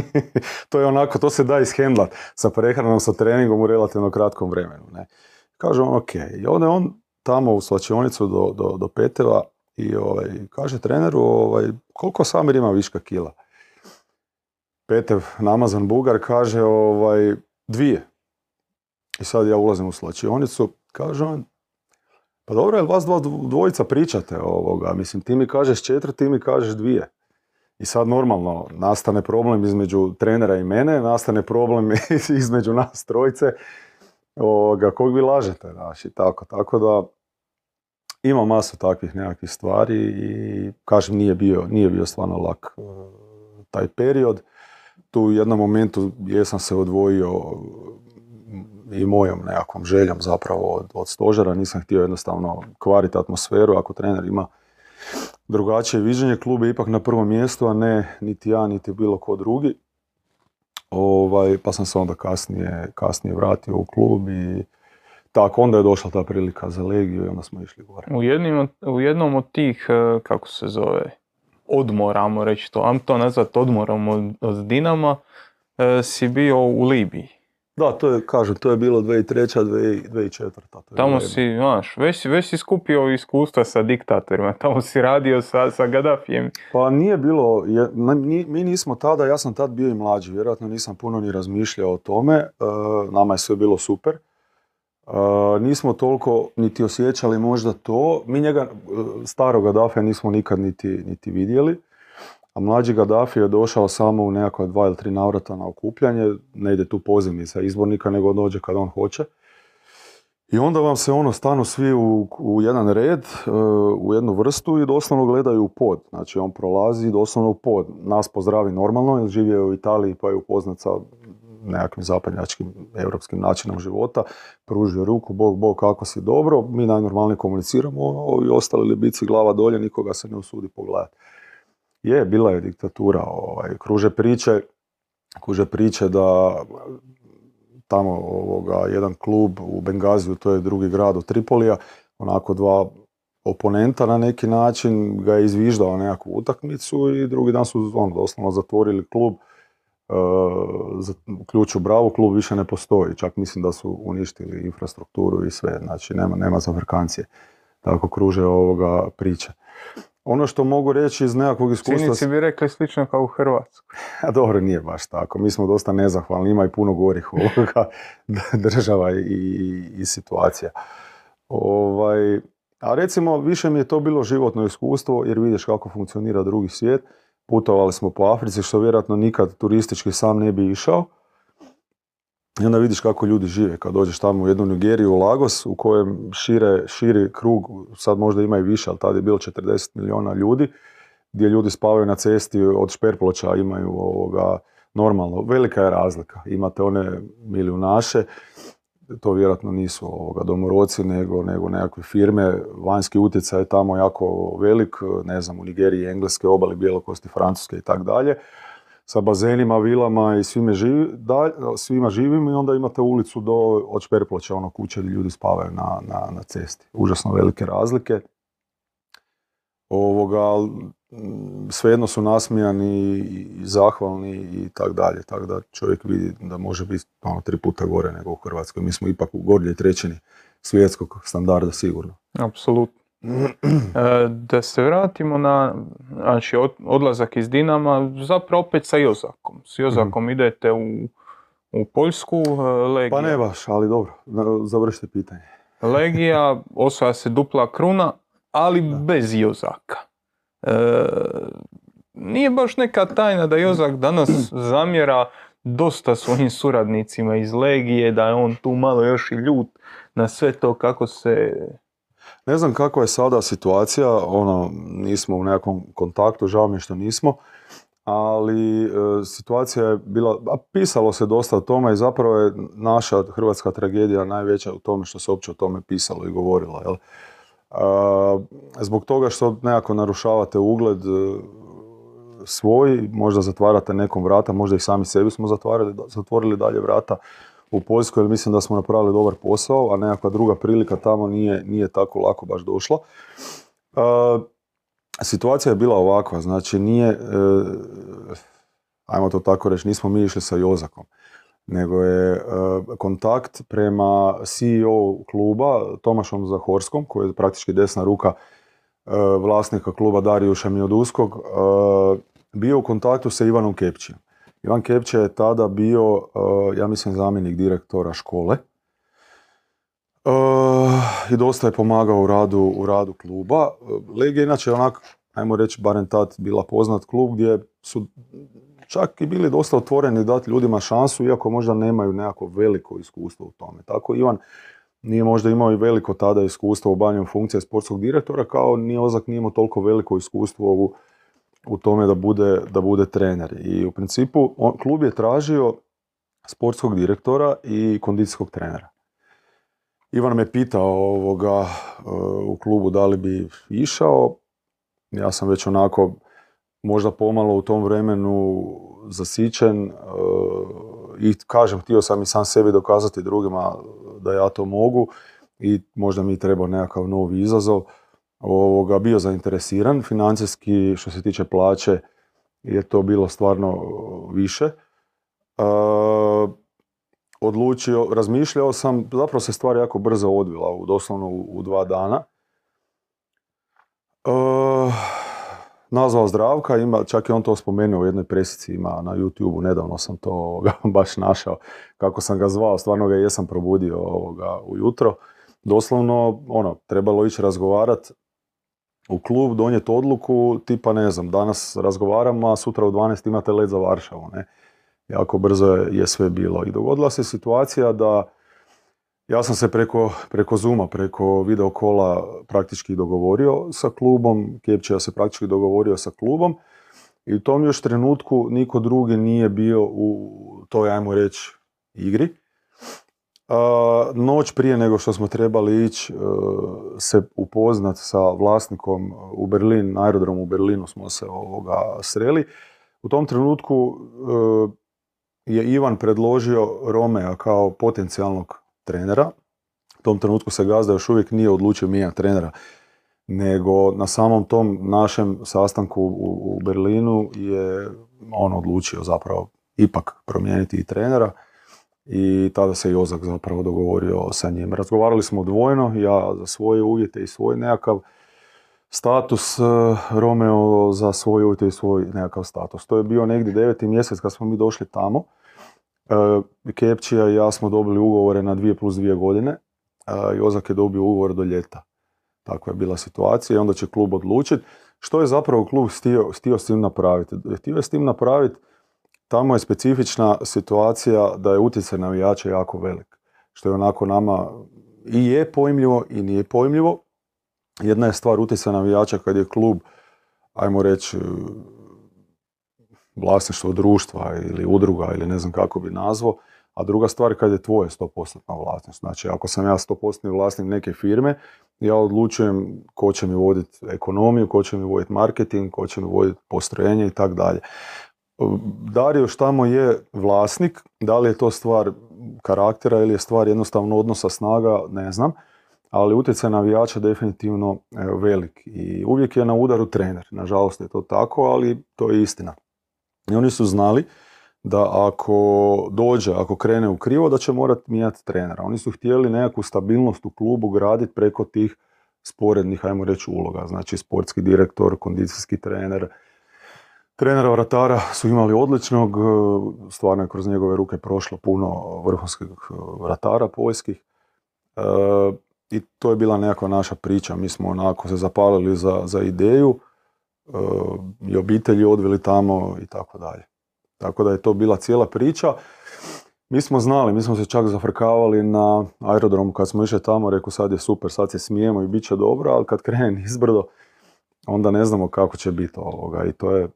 to je onako, to se da ishendlat sa prehranom, sa treningom u relativno kratkom vremenu. Ne? Kaže on, ok. I onda on tamo u svačionicu do, do, do Peteva i ovaj, kaže treneru ovaj, koliko Samir ima viška kila. Petev, namazan bugar, kaže ovaj, dvije. I sad ja ulazim u slačionicu, kaže on, pa dobro, jel vas dva dvojica pričate ovoga? Mislim, ti mi kažeš četiri, ti mi kažeš dvije. I sad normalno nastane problem između trenera i mene, nastane problem između nas trojice, ovoga, kog vi lažete, znaš, i tako. Tako da, ima masu takvih nekakvih stvari i kažem nije bio, nije bio stvarno lak e, taj period. Tu u jednom momentu jesam se odvojio i mojom nekakvom željom zapravo od, od stožera, nisam htio jednostavno kvariti atmosferu, ako trener ima drugačije viđenje, klub je ipak na prvom mjestu, a ne niti ja, niti bilo ko drugi. Ovaj, pa sam se onda kasnije, kasnije vratio u klub i tako, onda je došla ta prilika za Legiju i onda smo išli gore. U, jednim, u jednom od tih, e, kako se zove, odmoramo reći to, am to nazvat odmorom od, od Dinama, e, si bio u Libiji. Da, to je, kažem, to je bilo 2003. 2004. To je tamo si, znaš, već, već si skupio iskustva sa diktatorima, tamo si radio sa, sa Gaddafijem. Pa nije bilo, je, mi nismo tada, ja sam tad bio i mlađi, vjerojatno nisam puno ni razmišljao o tome, e, nama je sve bilo super nismo toliko niti osjećali možda to. Mi njega, e, starog Gaddafija, nismo nikad niti, niti vidjeli. A mlađi Gaddafi je došao samo u nekakva dva ili tri navrata na okupljanje. Ne ide tu pozivnica izbornika, nego dođe kad on hoće. I onda vam se ono stanu svi u, u jedan red, e, u jednu vrstu i doslovno gledaju u pod. Znači on prolazi doslovno u pod. Nas pozdravi normalno, jer živio u Italiji pa je upoznat sa nekakvim zapadnjačkim europskim načinom života, pružio ruku, Bog, Bog, kako si dobro, mi najnormalnije komuniciramo, ovi ostali libici glava dolje, nikoga se ne usudi pogledati. Je, bila je diktatura, ovaj, kruže priče, kruže priče da tamo ovoga, jedan klub u Bengaziju, to je drugi grad od Tripolija, onako dva oponenta na neki način, ga je izviždao nekakvu utakmicu i drugi dan su ono, doslovno zatvorili klub, uh, ključ u bravu, klub više ne postoji, čak mislim da su uništili infrastrukturu i sve, znači nema, nema zafrkancije. Tako kruže ovoga priče. Ono što mogu reći iz nekakvog iskustva... Cinici bi rekli slično kao u Hrvatskoj. A dobro, nije baš tako. Mi smo dosta nezahvalni, ima i puno gorih ovoga država i, i, situacija. Ovaj, a recimo, više mi je to bilo životno iskustvo, jer vidiš kako funkcionira drugi svijet. Putovali smo po Africi, što vjerojatno nikad turistički sam ne bi išao. I onda vidiš kako ljudi žive kad dođeš tamo u jednu Nigeriju, u Lagos, u kojem šire, širi krug, sad možda ima i više, ali tada je bilo 40 milijuna ljudi, gdje ljudi spavaju na cesti od šperploča, imaju ovoga, normalno, velika je razlika. Imate one milijunaše, to vjerojatno nisu ovoga, domoroci, nego, nego nekakve firme. Vanjski utjecaj je tamo jako velik, ne znam, u Nigeriji, Engleske obali, Bjelokosti, Francuske i tako dalje sa bazenima, vilama i svime, živi, svima živim i onda imate ulicu do, od Šperploća, ono kuće gdje ljudi spavaju na, na, na cesti. Užasno velike razlike. Ovoga, svejedno su nasmijani i zahvalni i tak dalje, tako da čovjek vidi da može biti ono, tri puta gore nego u Hrvatskoj. Mi smo ipak u gornjoj trećini svjetskog standarda sigurno. Apsolutno. E, da se vratimo na znači, odlazak iz Dinama, zapravo opet sa Jozakom. S Jozakom mhm. idete u, u Poljsku, e, Legija. Pa ne baš, ali dobro, završite pitanje. Legija, osvaja se dupla kruna, ali bez Jozaka. E, nije baš neka tajna da Jozak danas zamjera dosta svojim suradnicima iz Legije, da je on tu malo još i ljut na sve to kako se ne znam kakva je sada situacija, ono, nismo u nekakvom kontaktu, žao mi je što nismo, ali e, situacija je bila, a pisalo se dosta o tome i zapravo je naša hrvatska tragedija najveća u tome što se uopće o tome pisalo i govorilo. Jel? zbog toga što nekako narušavate ugled e, svoj, možda zatvarate nekom vrata, možda i sami sebi smo zatvorili, zatvorili dalje vrata u Poljskoj jer mislim da smo napravili dobar posao, a nekakva druga prilika tamo nije, nije tako lako baš došla. Uh, situacija je bila ovakva, znači nije, uh, ajmo to tako reći, nismo mi išli sa Jozakom, nego je kontakt prema CEO kluba Tomašom Zahorskom, koji je praktički desna ruka vlasnika kluba Darijuša Mioduskog, bio u kontaktu sa Ivanom Kepćijom. Ivan Kepće je tada bio, eh, ja mislim, zamjenik direktora škole. Eh, I dosta je pomagao u radu, u radu kluba. Legija inače onak, ajmo reći, barem tad bila poznat klub gdje su čak i bili dosta otvoreni dati ljudima šansu, iako možda nemaju nekako veliko iskustvo u tome. Tako Ivan nije možda imao i veliko tada iskustvo u obavljanju funkcije sportskog direktora, kao ni Ozak nije imao toliko veliko iskustvo u u tome da bude, da bude trener. I u principu on, klub je tražio sportskog direktora i kondicijskog trenera. Ivan me pitao ovoga, u klubu da li bi išao. Ja sam već onako možda pomalo u tom vremenu zasićen e, i kažem, htio sam i sam sebi dokazati drugima da ja to mogu i možda mi treba nekakav novi izazov ovoga, bio zainteresiran. Financijski, što se tiče plaće, je to bilo stvarno više. E, odlučio, razmišljao sam, zapravo se stvar jako brzo odvila, u, doslovno u, dva dana. E, nazvao Zdravka, ima, čak je on to spomenuo u jednoj presici, ima na youtube nedavno sam to baš našao, kako sam ga zvao, stvarno ga jesam probudio ovoga, ujutro. Doslovno, ono, trebalo ići razgovarati u klub donijeti odluku, tipa ne znam, danas razgovaramo, a sutra u 12 imate let za Varšavu, ne. Jako brzo je, sve bilo. I dogodila se situacija da ja sam se preko, preko Zuma, preko videokola praktički dogovorio sa klubom, Kjepčija se praktički dogovorio sa klubom i u tom još trenutku niko drugi nije bio u toj, ajmo reći, igri noć prije nego što smo trebali ići e, se upoznat sa vlasnikom u Berlin, na aerodromu u Berlinu smo se ovoga sreli. U tom trenutku e, je Ivan predložio Romea kao potencijalnog trenera. tom trenutku se gazda još uvijek nije odlučio mijenjati trenera nego na samom tom našem sastanku u, Berlinu je on odlučio zapravo ipak promijeniti i trenera i tada se Jozak zapravo dogovorio sa njim. Razgovarali smo dvojno, ja za svoje uvjete i svoj nekakav status, eh, Romeo za svoje uvjete i svoj nekakav status. To je bio negdje deveti mjesec kad smo mi došli tamo. Eh, Kepčija i ja smo dobili ugovore na dvije plus dvije godine. Jozak je dobio ugovor do ljeta. Takva je bila situacija i onda će klub odlučiti. Što je zapravo klub stio, stio s tim napraviti? Htio je s tim napraviti, tamo je specifična situacija da je utjecaj navijača jako velik. Što je onako nama i je pojmljivo i nije pojmljivo. Jedna je stvar utjecaj navijača kad je klub, ajmo reći, vlasništvo društva ili udruga ili ne znam kako bi nazvao, a druga stvar kad je tvoje 100% vlasništvo. Znači, ako sam ja 100% vlasnik neke firme, ja odlučujem ko će mi voditi ekonomiju, ko će mi voditi marketing, ko će mi voditi postrojenje i tako dalje. Dario tamo je vlasnik, da li je to stvar karaktera ili je stvar jednostavno odnosa snaga, ne znam, ali utjecaj navijača definitivno velik i uvijek je na udaru trener. Nažalost je to tako, ali to je istina. I oni su znali da ako dođe, ako krene u krivo, da će morati mijenjati trenera. Oni su htjeli nekakvu stabilnost u klubu graditi preko tih sporednih, ajmo reći, uloga. Znači, sportski direktor, kondicijski trener, Trenera vratara su imali odličnog, stvarno je kroz njegove ruke prošlo puno vrhunskih vratara poljskih. E, I to je bila nekakva naša priča. Mi smo onako se zapalili za, za ideju e, i obitelji odveli tamo i tako dalje. Tako da je to bila cijela priča. Mi smo znali, mi smo se čak zafrkavali na aerodromu kad smo išli tamo, rekao sad je super, sad se smijemo i bit će dobro, ali kad krene izbrdo, onda ne znamo kako će biti ovoga i to je,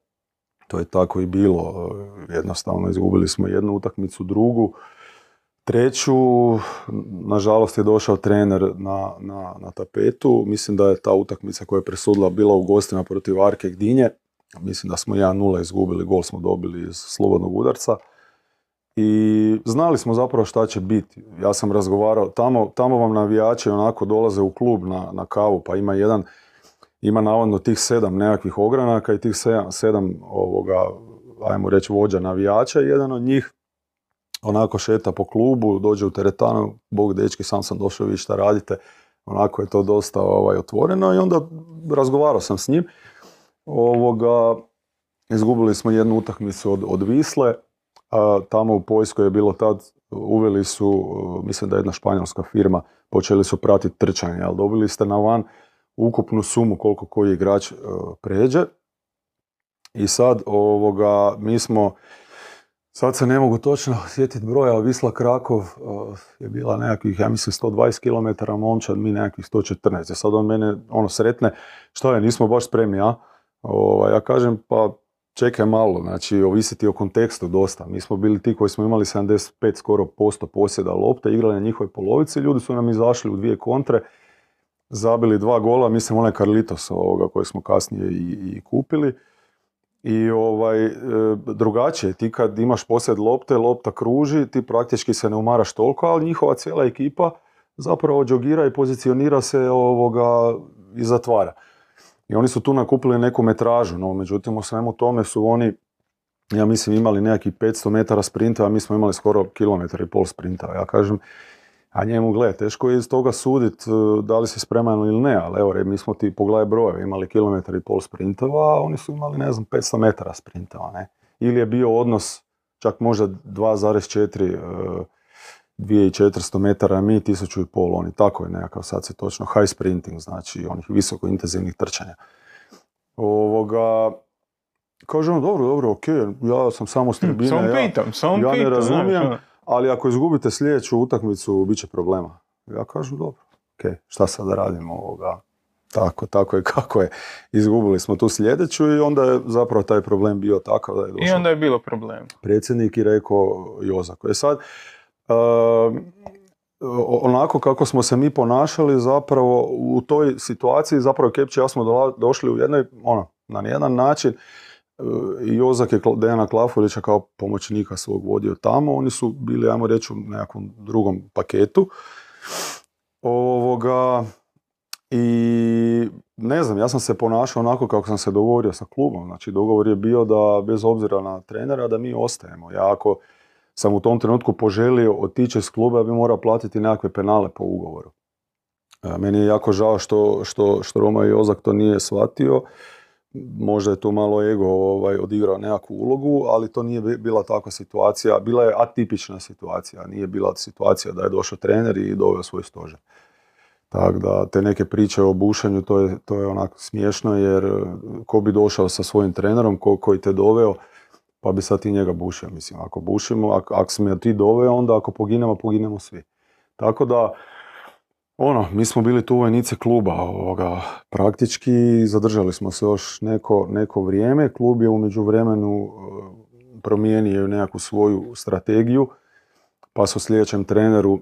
to je tako i bilo. Jednostavno izgubili smo jednu utakmicu, drugu, treću, nažalost je došao trener na, na, na tapetu, mislim da je ta utakmica koja je presudila bila u gostima protiv Arke Gdinje, Mislim da smo 1-0 izgubili, gol smo dobili iz slobodnog udarca. I znali smo zapravo šta će biti. Ja sam razgovarao, tamo, tamo vam navijači onako dolaze u klub na, na kavu, pa ima jedan, ima navodno tih sedam nekakvih ogranaka i tih sedam, sedam ovoga, ajmo reći, vođa navijača. Jedan od njih onako šeta po klubu, dođe u teretanu, bog dečki, sam sam došao, vi šta radite. Onako je to dosta ovaj, otvoreno i onda razgovarao sam s njim ovoga, izgubili smo jednu utakmicu od, od Visle, a tamo u Poljskoj je bilo tad, uveli su, mislim da je jedna španjolska firma, počeli su pratiti trčanje, ali dobili ste na van ukupnu sumu koliko koji igrač uh, pređe. I sad ovoga, mi smo, sad se ne mogu točno sjetiti broja, Visla Krakov je bila nekakvih, ja mislim, 120 km momčad, mi nekakvih 114. Sad on mene ono sretne, što je, nismo baš spremni, a? Ovaj, ja kažem, pa čekaj malo, znači ovisiti o kontekstu dosta. Mi smo bili ti koji smo imali 75 skoro posto posjeda lopte, igrali na njihovoj polovici, ljudi su nam izašli u dvije kontre, zabili dva gola, mislim onaj Carlitos ovoga koji smo kasnije i, i kupili. I ovaj, e, drugačije, ti kad imaš posjed lopte, lopta kruži, ti praktički se ne umaraš toliko, ali njihova cijela ekipa zapravo džogira i pozicionira se ovoga i zatvara. I oni su tu nakupili neku metražu, no međutim u svemu tome su oni, ja mislim, imali nekakvih 500 metara sprinta, a mi smo imali skoro kilometar i pol sprinta. Ja kažem, a njemu gle, teško je iz toga suditi e, da li si spreman ili ne, ali evo, mi smo ti pogledaj brojeve, imali kilometar i pol sprintova, a oni su imali, ne znam, 500 metara sprintova, ne. Ili je bio odnos čak možda 2,4 2400 metara, mi 1500 oni, tako je nekakav sad se točno, high sprinting, znači onih visoko intenzivnih trčanja. Ovoga, kažem, dobro, dobro, ok, ja sam samo s hm, tribine, pitam, sam ja, ja ne razumijem, ono. Ali ako izgubite sljedeću utakmicu, bit će problema. Ja kažem, dobro, ok, šta sad da radimo ovoga, tako, tako je kako je. Izgubili smo tu sljedeću i onda je zapravo taj problem bio takav da je došao. I onda je bilo problem. Predsjednik i rekao Jozako. Je sad, Ehm, onako kako smo se mi ponašali zapravo u toj situaciji, zapravo Kepće ja smo došli u jednoj, ono, na jedan način, Jozak je Dejana Klafurića kao pomoćnika svog vodio tamo, oni su bili, ajmo reći, u nekakvom drugom paketu. Ovoga, i ne znam, ja sam se ponašao onako kako sam se dogovorio sa klubom. Znači, dogovor je bio da bez obzira na trenera da mi ostajemo. Ja ako sam u tom trenutku poželio otići iz kluba, ja bi morao platiti nekakve penale po ugovoru. E, meni je jako žao što, što, što Roma i Ozak to nije shvatio. Možda je tu malo ego ovaj, odigrao nekakvu ulogu, ali to nije bila takva situacija. Bila je atipična situacija. Nije bila situacija da je došao trener i doveo svoj stožer. Tako da te neke priče o bušanju, to je, to je onako smiješno jer e, ko bi došao sa svojim trenerom ko, koji te doveo, pa bi sad ti njega bušio. Mislim, ako bušimo, ako, ako si me ti doveo, onda ako poginemo, poginemo svi. Tako da, ono, mi smo bili tu vojnice kluba, ovoga, praktički zadržali smo se još neko, neko vrijeme, klub je u međuvremenu e, promijenio nekakvu svoju strategiju, pa su sljedećem treneru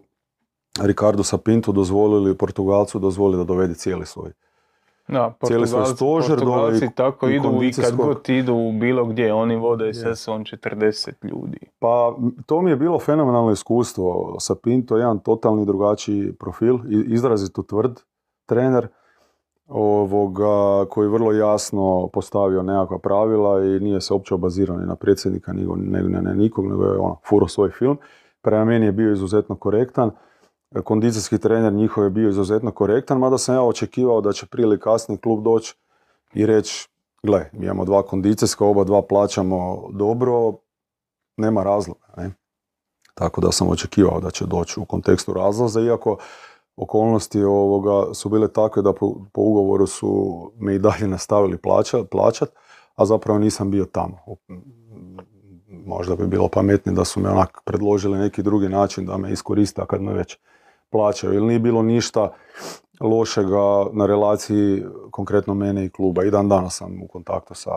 Ricardo Sapinto dozvolili, Portugalcu dozvolili da dovede cijeli svoj da, cijeli svoj stožer. Portugalci tako idu i kad god idu bilo gdje, oni vode s on 40 ljudi. Pa to mi je bilo fenomenalno iskustvo. Sapinto je jedan totalni drugačiji profil, izrazito tvrd trener ovoga, koji vrlo jasno postavio nekakva pravila i nije se uopće obazirao ni na predsjednika, ni, ne, nikog, nego je ono, furo svoj film. Prema meni je bio izuzetno korektan kondicijski trener njihov je bio izuzetno korektan, mada sam ja očekivao da će prije ili kasnije klub doći i reći, gle, mi imamo dva kondicijska, oba dva plaćamo dobro, nema razloga. Ne? Tako da sam očekivao da će doći u kontekstu razlaza, iako okolnosti ovoga su bile takve da po, ugovoru su me i dalje nastavili plaćat, plaćat, a zapravo nisam bio tamo. Možda bi bilo pametnije da su me onak predložili neki drugi način da me iskoriste, a kad me već plaćaju. Ili nije bilo ništa lošega na relaciji konkretno mene i kluba. I dan danas sam u kontaktu sa,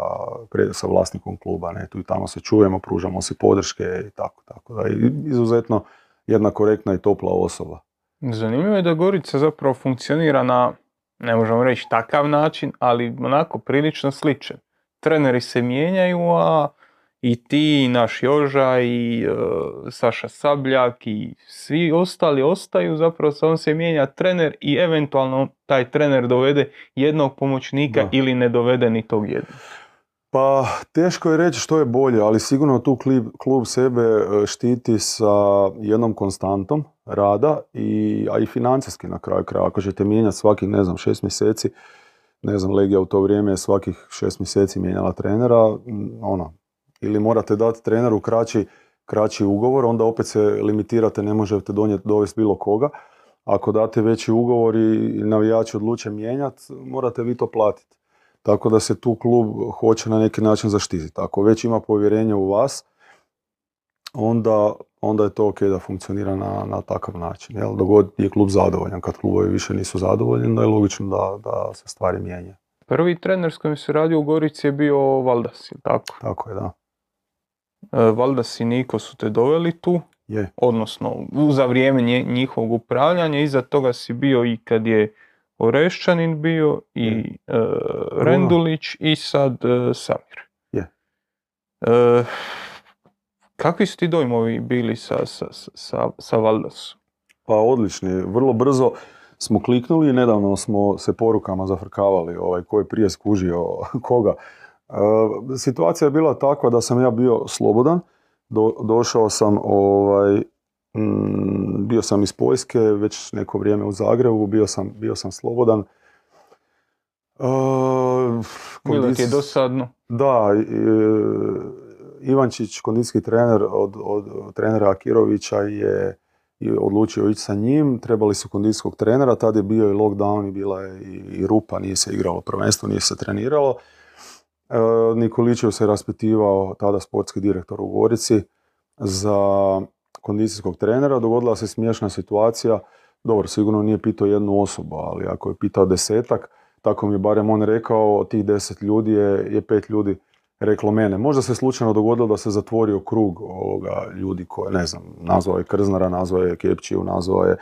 sa vlasnikom kluba. Ne? Tu i tamo se čujemo, pružamo si podrške i tako. tako da. izuzetno jedna korektna i topla osoba. Zanimljivo je da Gorica zapravo funkcionira na, ne možemo reći takav način, ali onako prilično sličan. Treneri se mijenjaju, a i ti, i naš Joža, i e, Saša Sabljak, i svi ostali ostaju, zapravo samo se mijenja trener i eventualno taj trener dovede jednog pomoćnika ili ne dovede ni tog jednog. Pa teško je reći što je bolje, ali sigurno tu klub, klub sebe e, štiti sa jednom konstantom rada, i, a i financijski na kraju kraja. Ako ćete mijenjati svakih, ne znam, šest mjeseci, ne znam, Legija u to vrijeme je svakih šest mjeseci mijenjala trenera, ono, ili morate dati treneru kraći, kraći ugovor, onda opet se limitirate, ne možete donijeti, dovesti bilo koga. Ako date veći ugovor i navijači odluče mijenjati, morate vi to platiti. Tako da se tu klub hoće na neki način zaštititi. Ako već ima povjerenje u vas, onda, onda je to ok da funkcionira na, na takav način. Jel? Dogod je klub zadovoljan. Kad klubovi više nisu zadovoljni, onda je logično da, da se stvari mijenjaju. Prvi trener s kojim se radio u Gorici je bio Valdas, tako? Tako je, da. E, valjda si Niko su te doveli tu, je. odnosno za vrijeme njihovog upravljanja, iza toga si bio i kad je Orešćanin bio i e, Rendulić i sad uh, Samir. Je. kakvi su ti dojmovi bili sa, sa, sa, sa Valdasom? Pa odlični, vrlo brzo smo kliknuli i nedavno smo se porukama zafrkavali ovaj, ko je prije skužio koga. E, situacija je bila takva da sam ja bio slobodan, došao sam ovaj, mm, bio sam iz Poljske, već neko vrijeme u Zagrebu, bio sam, bio sam slobodan. Bilo ti je dosadno? Da, e, Ivančić, kondicijski trener od, od trenera Akirovića je odlučio ići sa njim, trebali su kondicijskog trenera, tad je bio i lockdown i bila je i, i rupa, nije se igralo prvenstvo, nije se treniralo. Nikolićev se raspitivao, tada sportski direktor u Gorici, za kondicijskog trenera. Dogodila se smiješna situacija. Dobro, sigurno nije pitao jednu osobu, ali ako je pitao desetak, tako mi je barem on rekao, od tih deset ljudi je, je pet ljudi reklo mene. Možda se slučajno dogodilo da se zatvorio krug ovoga ljudi koje, ne znam, nazvao je Krznara, nazvao je Kepčiju, nazvao je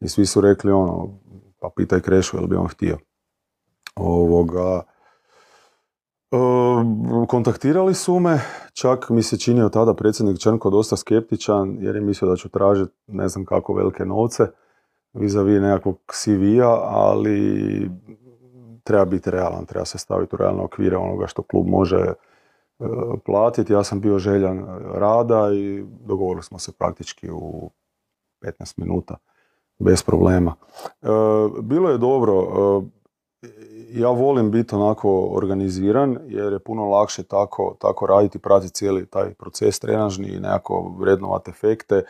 i svi su rekli ono, pa pitaj Krešu jel bi on htio. Ovoga, kontaktirali su me, čak mi se činio tada predsjednik Črnko dosta skeptičan jer je mislio da ću tražiti ne znam kako velike novce vis-a-vis nekakvog CV-a, ali treba biti realan, treba se staviti u realne okvire onoga što klub može e, platiti. Ja sam bio željan rada i dogovorili smo se praktički u 15 minuta bez problema. E, bilo je dobro, e, ja volim biti onako organiziran jer je puno lakše tako, tako raditi, pratiti cijeli taj proces trenažni i nekako vrednovat efekte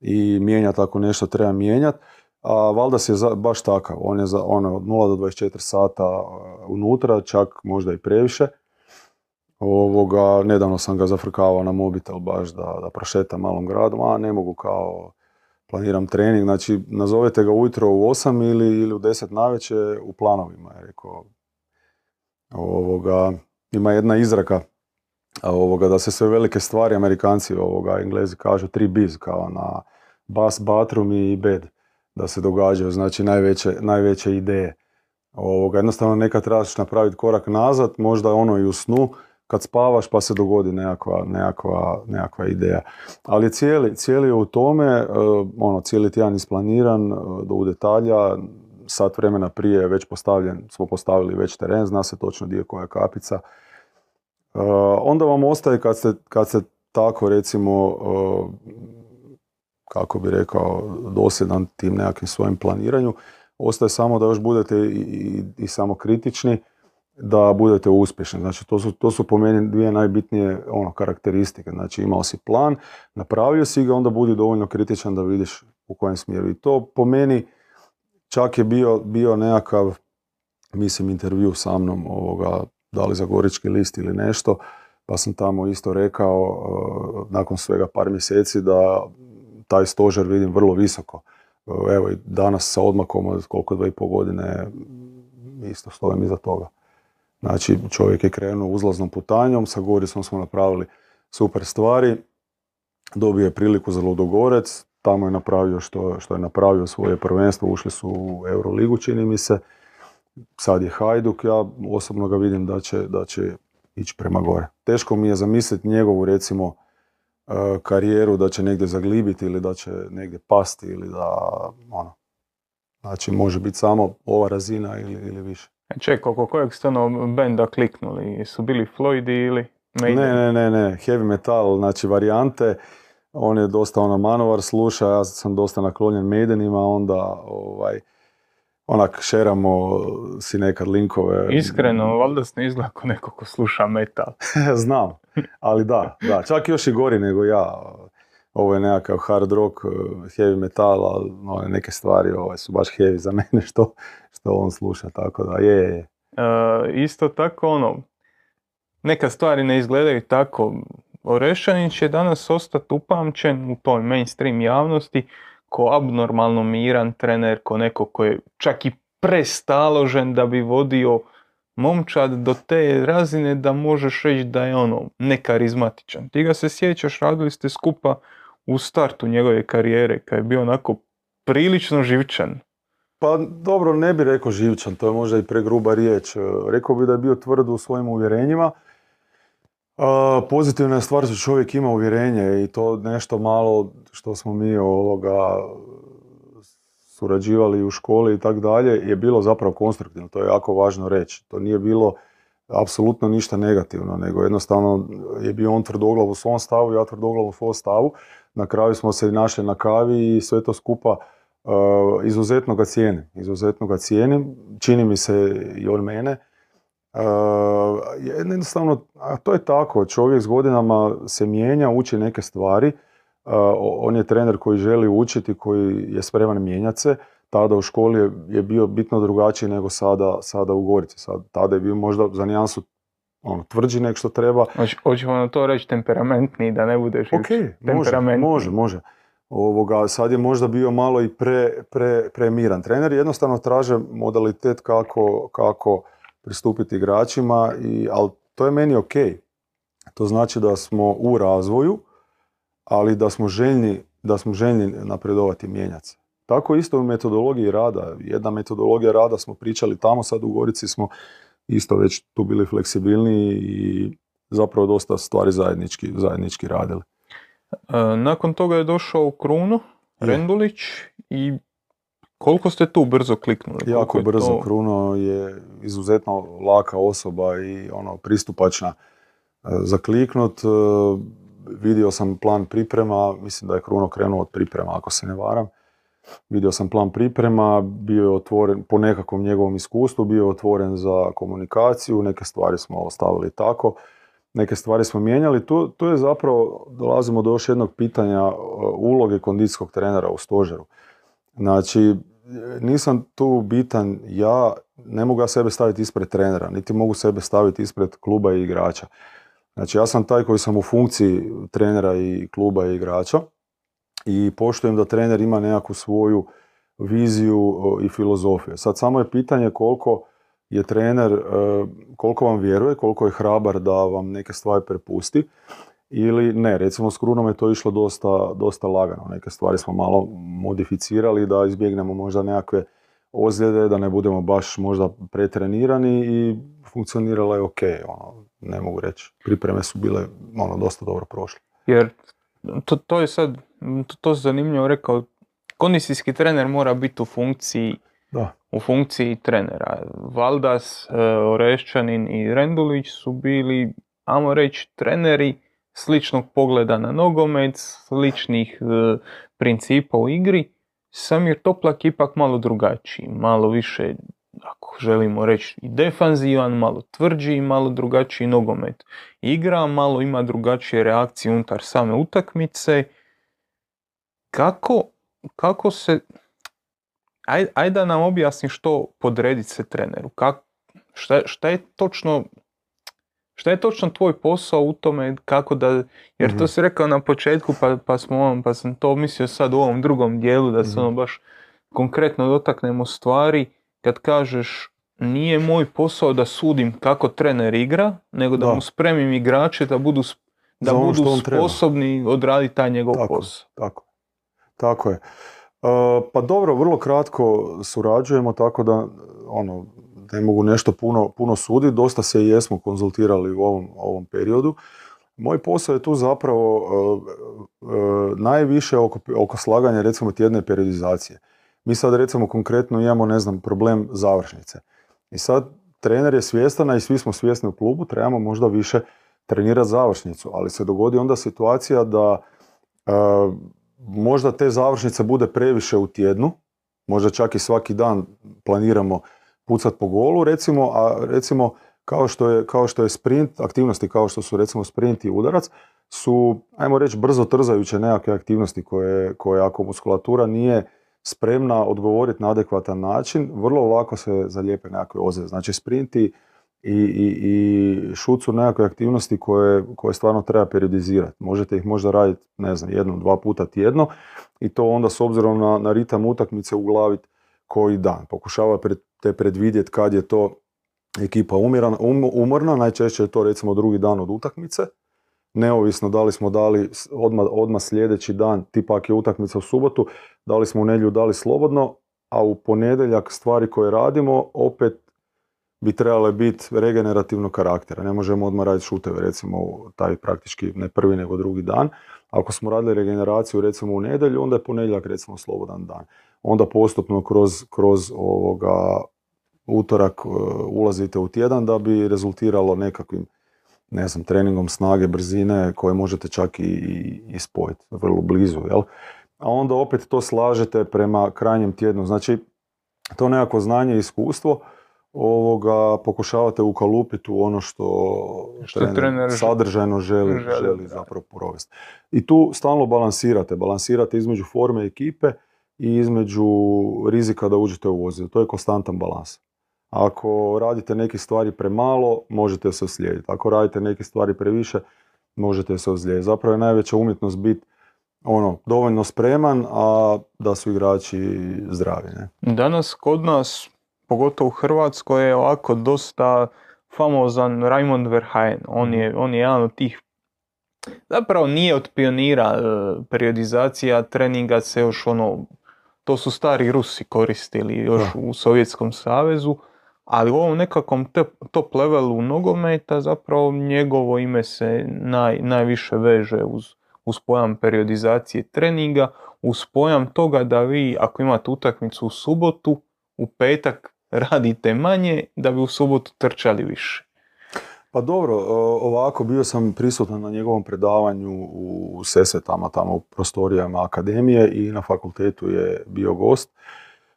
i mijenjati ako nešto treba mijenjati. A Valdas je baš takav, on je za, ono, od 0 do 24 sata unutra, čak možda i previše. Ovoga, nedavno sam ga zafrkavao na mobitel baš da, da prošetam malom gradom, a ne mogu kao planiram trening, znači nazovete ga ujutro u 8 ili, ili u 10 naveče u planovima, je rekao. Ovoga, ima jedna izraka ovoga, da se sve velike stvari, amerikanci, ovoga, englezi kažu tri biz, kao na bas, bathroom i bed, da se događaju, znači najveće, najveće ideje. Ovoga, jednostavno nekad trebaš napraviti korak nazad, možda ono i u snu, kad spavaš pa se dogodi nekakva, nekakva, nekakva ideja. Ali cijeli, cijeli je u tome, e, ono, cijeli tjedan isplaniran e, do u detalja, sat vremena prije je već postavljen, smo postavili već teren, zna se točno dio koja je kapica. E, onda vam ostaje kad ste, kad ste tako recimo, kako bi rekao, dosljedan tim nekakvim svojim planiranju, ostaje samo da još budete i, i, i samo kritični, da budete uspješni. Znači, to su, to su po meni dvije najbitnije ono, karakteristike. Znači, imao si plan, napravio si ga, onda budi dovoljno kritičan da vidiš u kojem smjeru. I to po meni čak je bio, bio nekakav, mislim, intervju sa mnom, ovoga, da li za Gorički list ili nešto, pa sam tamo isto rekao, uh, nakon svega par mjeseci, da taj stožer vidim vrlo visoko. Uh, evo i danas sa odmakom od koliko dve i pol godine isto stojim iza toga. Znači čovjek je krenuo uzlaznom putanjom, sa Goricom smo napravili super stvari, dobio je priliku za Ludogorec, tamo je napravio što, što je napravio svoje prvenstvo, ušli su u Euroligu čini mi se, sad je Hajduk, ja osobno ga vidim da će, da će ići prema gore. Teško mi je zamisliti njegovu recimo e, karijeru da će negdje zaglibiti ili da će negdje pasti ili da ono, znači može biti samo ova razina ili, ili više. E, ček, oko kojeg ste ono benda kliknuli? Su bili Floydi ili Maiden? Ne, ne, ne, ne, heavy metal, znači varijante. On je dosta ono manovar sluša, ja sam dosta naklonjen Maidenima, onda ovaj, onak šeramo si nekad linkove. Iskreno, valjda ne izgleda kao neko ko sluša metal. Znam, ali da, da, čak još i gori nego ja. Ovo je nekakav hard rock, eh, heavy metal, ali neke stvari ovaj, su baš heavy za mene što, što on sluša, tako da je, je. E, isto tako ono, neka stvari ne izgledaju tako. Orešanić će danas ostati upamćen u toj mainstream javnosti ko abnormalno miran trener, ko neko ko je čak i prestaložen da bi vodio momčad do te razine da možeš reći da je ono nekarizmatičan. Ti ga se sjećaš, radili ste skupa u startu njegove karijere, kad je bio onako prilično živčan. Pa dobro, ne bi rekao živčan, to je možda i pregruba riječ. E, rekao bi da je bio tvrd u svojim uvjerenjima. pozitivna je stvar što čovjek ima uvjerenje i to nešto malo što smo mi ovoga surađivali u školi i tako dalje je bilo zapravo konstruktivno, to je jako važno reći. To nije bilo apsolutno ništa negativno, nego jednostavno je bio on tvrdoglav u svom stavu, ja tvrdoglav u svom stavu. Na kraju smo se našli na kavi i sve to skupa izuzetno ga cijenim, izuzetno ga cijenim, čini mi se i on mene. Uh, jednostavno, a to je tako, čovjek s godinama se mijenja, uči neke stvari, uh, on je trener koji želi učiti, koji je spreman mijenjati se, tada u školi je, bio bitno drugačiji nego sada, sada u Gorici. Sad, tada je bio možda za nijansu ono, tvrđi nek što treba. Hoćemo na to reći temperamentniji, da ne budeš Ok, može, može, može ovoga, sad je možda bio malo i pre, pre, premiran. Trener jednostavno traže modalitet kako, kako pristupiti igračima, i, ali to je meni ok. To znači da smo u razvoju, ali da smo željni, da smo željni napredovati mijenjati se. Tako isto u metodologiji rada. Jedna metodologija rada smo pričali tamo, sad u Gorici smo isto već tu bili fleksibilniji i zapravo dosta stvari zajednički, zajednički radili. E, nakon toga je došao u Krunu, Rendulić i Koliko ste tu brzo kliknuli? Jako je brzo, to- Kruno je izuzetno laka osoba i ono pristupačna e, za kliknut. E, Vidio sam plan priprema, mislim da je Kruno krenuo od priprema ako se ne varam. Vidio sam plan priprema, bio je otvoren, po nekakvom njegovom iskustvu, bio je otvoren za komunikaciju, neke stvari smo ostavili tako, neke stvari smo mijenjali. Tu, tu je zapravo, dolazimo do još jednog pitanja e, uloge kondicijskog trenera u stožeru. Znači, nisam tu bitan ja, ne mogu ja sebe staviti ispred trenera, niti mogu sebe staviti ispred kluba i igrača. Znači, ja sam taj koji sam u funkciji trenera i kluba i igrača i poštujem da trener ima nekakvu svoju viziju o, i filozofiju. Sad samo je pitanje koliko je trener, e, koliko vam vjeruje, koliko je hrabar da vam neke stvari prepusti ili ne. Recimo s Krunom je to išlo dosta, dosta lagano. Neke stvari smo malo modificirali da izbjegnemo možda nekakve ozljede, da ne budemo baš možda pretrenirani i funkcioniralo je ok. Ono, ne mogu reći. Pripreme su bile ono, dosta dobro prošle. Jer to, to je sad, to, to zanimljivo rekao, kondicijski trener mora biti u funkciji Da. u funkciji trenera. Valdas, e, Orešćanin i Rendulić su bili, ajmo reći, treneri sličnog pogleda na nogomet, sličnih e, principa u igri. Samir Toplak ipak malo drugačiji, malo više, ako želimo reći, i defanzivan, malo tvrđi i malo drugačiji nogomet igra, malo ima drugačije reakcije unutar same utakmice. Kako, kako se, aj, aj da nam objasni što podrediti se treneru, Kak, šta, šta je točno Šta je točno tvoj posao u tome kako da, jer Mhm. to si rekao na početku pa, pa, smo, on- pa sam to mislio sad u ovom drugom dijelu da se Mhm. ono baš konkretno dotaknemo stvari kad kažeš nije moj posao da sudim kako trener igra, nego da, Da. mu spremim igrače da budu, da ono budu sposobni odraditi taj njegov Tako posao. Tako, tako je. Pa dobro, vrlo kratko surađujemo, tako da ono, ne mogu nešto puno, puno suditi, dosta se i jesmo konzultirali u ovom, ovom periodu. Moj posao je tu zapravo e, e, najviše oko, oko slaganja recimo tjedne periodizacije. Mi sad recimo konkretno imamo, ne znam, problem završnice. I sad trener je svjestan, i svi smo svjesni u klubu, trebamo možda više trenirati završnicu, ali se dogodi onda situacija da e, možda te završnice bude previše u tjednu, možda čak i svaki dan planiramo pucat po golu, recimo, a recimo kao što je, kao što je sprint, aktivnosti kao što su recimo sprint i udarac, su, ajmo reći, brzo trzajuće nekakve aktivnosti koje, koje ako muskulatura nije spremna odgovoriti na adekvatan način, vrlo lako se zalijepe nekakve ozljede. Znači sprinti i, i, i šut su nekakve aktivnosti koje, koje stvarno treba periodizirati. Možete ih možda raditi, ne znam, jednom, dva puta tjedno i to onda s obzirom na, na ritam utakmice uglaviti koji dan. Pokušava te predvidjeti kad je to ekipa umiran, um- umorna, najčešće je to recimo drugi dan od utakmice, neovisno da li smo dali odmah, odmah sljedeći dan, tipa ako je utakmica u subotu, da li smo u nedjelju dali slobodno, a u ponedjeljak stvari koje radimo opet bi trebale biti regenerativnog karaktera. Ne možemo odmah raditi šuteve, recimo taj praktički ne prvi nego drugi dan. Ako smo radili regeneraciju recimo u nedjelju, onda je ponedjeljak recimo slobodan dan. Onda postupno kroz, kroz ovoga utorak e, ulazite u tjedan da bi rezultiralo nekakvim ne znam, treningom snage, brzine koje možete čak i, i, i spojiti vrlo blizu, jel? A onda opet to slažete prema krajnjem tjednu. Znači, to nekako znanje i iskustvo ovoga pokušavate ukalupiti u ono što, Što trener ž- sadržajno želi, želi, želi zapravo provesti. I tu stalno balansirate. Balansirate između forme ekipe i između rizika da uđete u ozljelu. To je konstantan balans. Ako radite neke stvari premalo, možete se oslijediti. Ako radite neke stvari previše, možete se ozlijediti. Zapravo je najveća umjetnost biti ono, dovoljno spreman, a da su igrači zdravi. Ne? Danas kod nas, pogotovo u Hrvatskoj, je ovako dosta famozan Raimond Verheyen. On je, on je jedan od tih, zapravo nije od pionira e, periodizacija treninga se još ono, to su stari Rusi koristili još u Sovjetskom savezu, ali u ovom nekakvom top levelu nogometa zapravo njegovo ime se naj, najviše veže uz, uz pojam periodizacije treninga. uz pojam toga da vi ako imate utakmicu u subotu, u petak radite manje da bi u subotu trčali više. Pa dobro, ovako bio sam prisutan na njegovom predavanju u Sesetama, tamo u prostorijama akademije i na fakultetu je bio gost.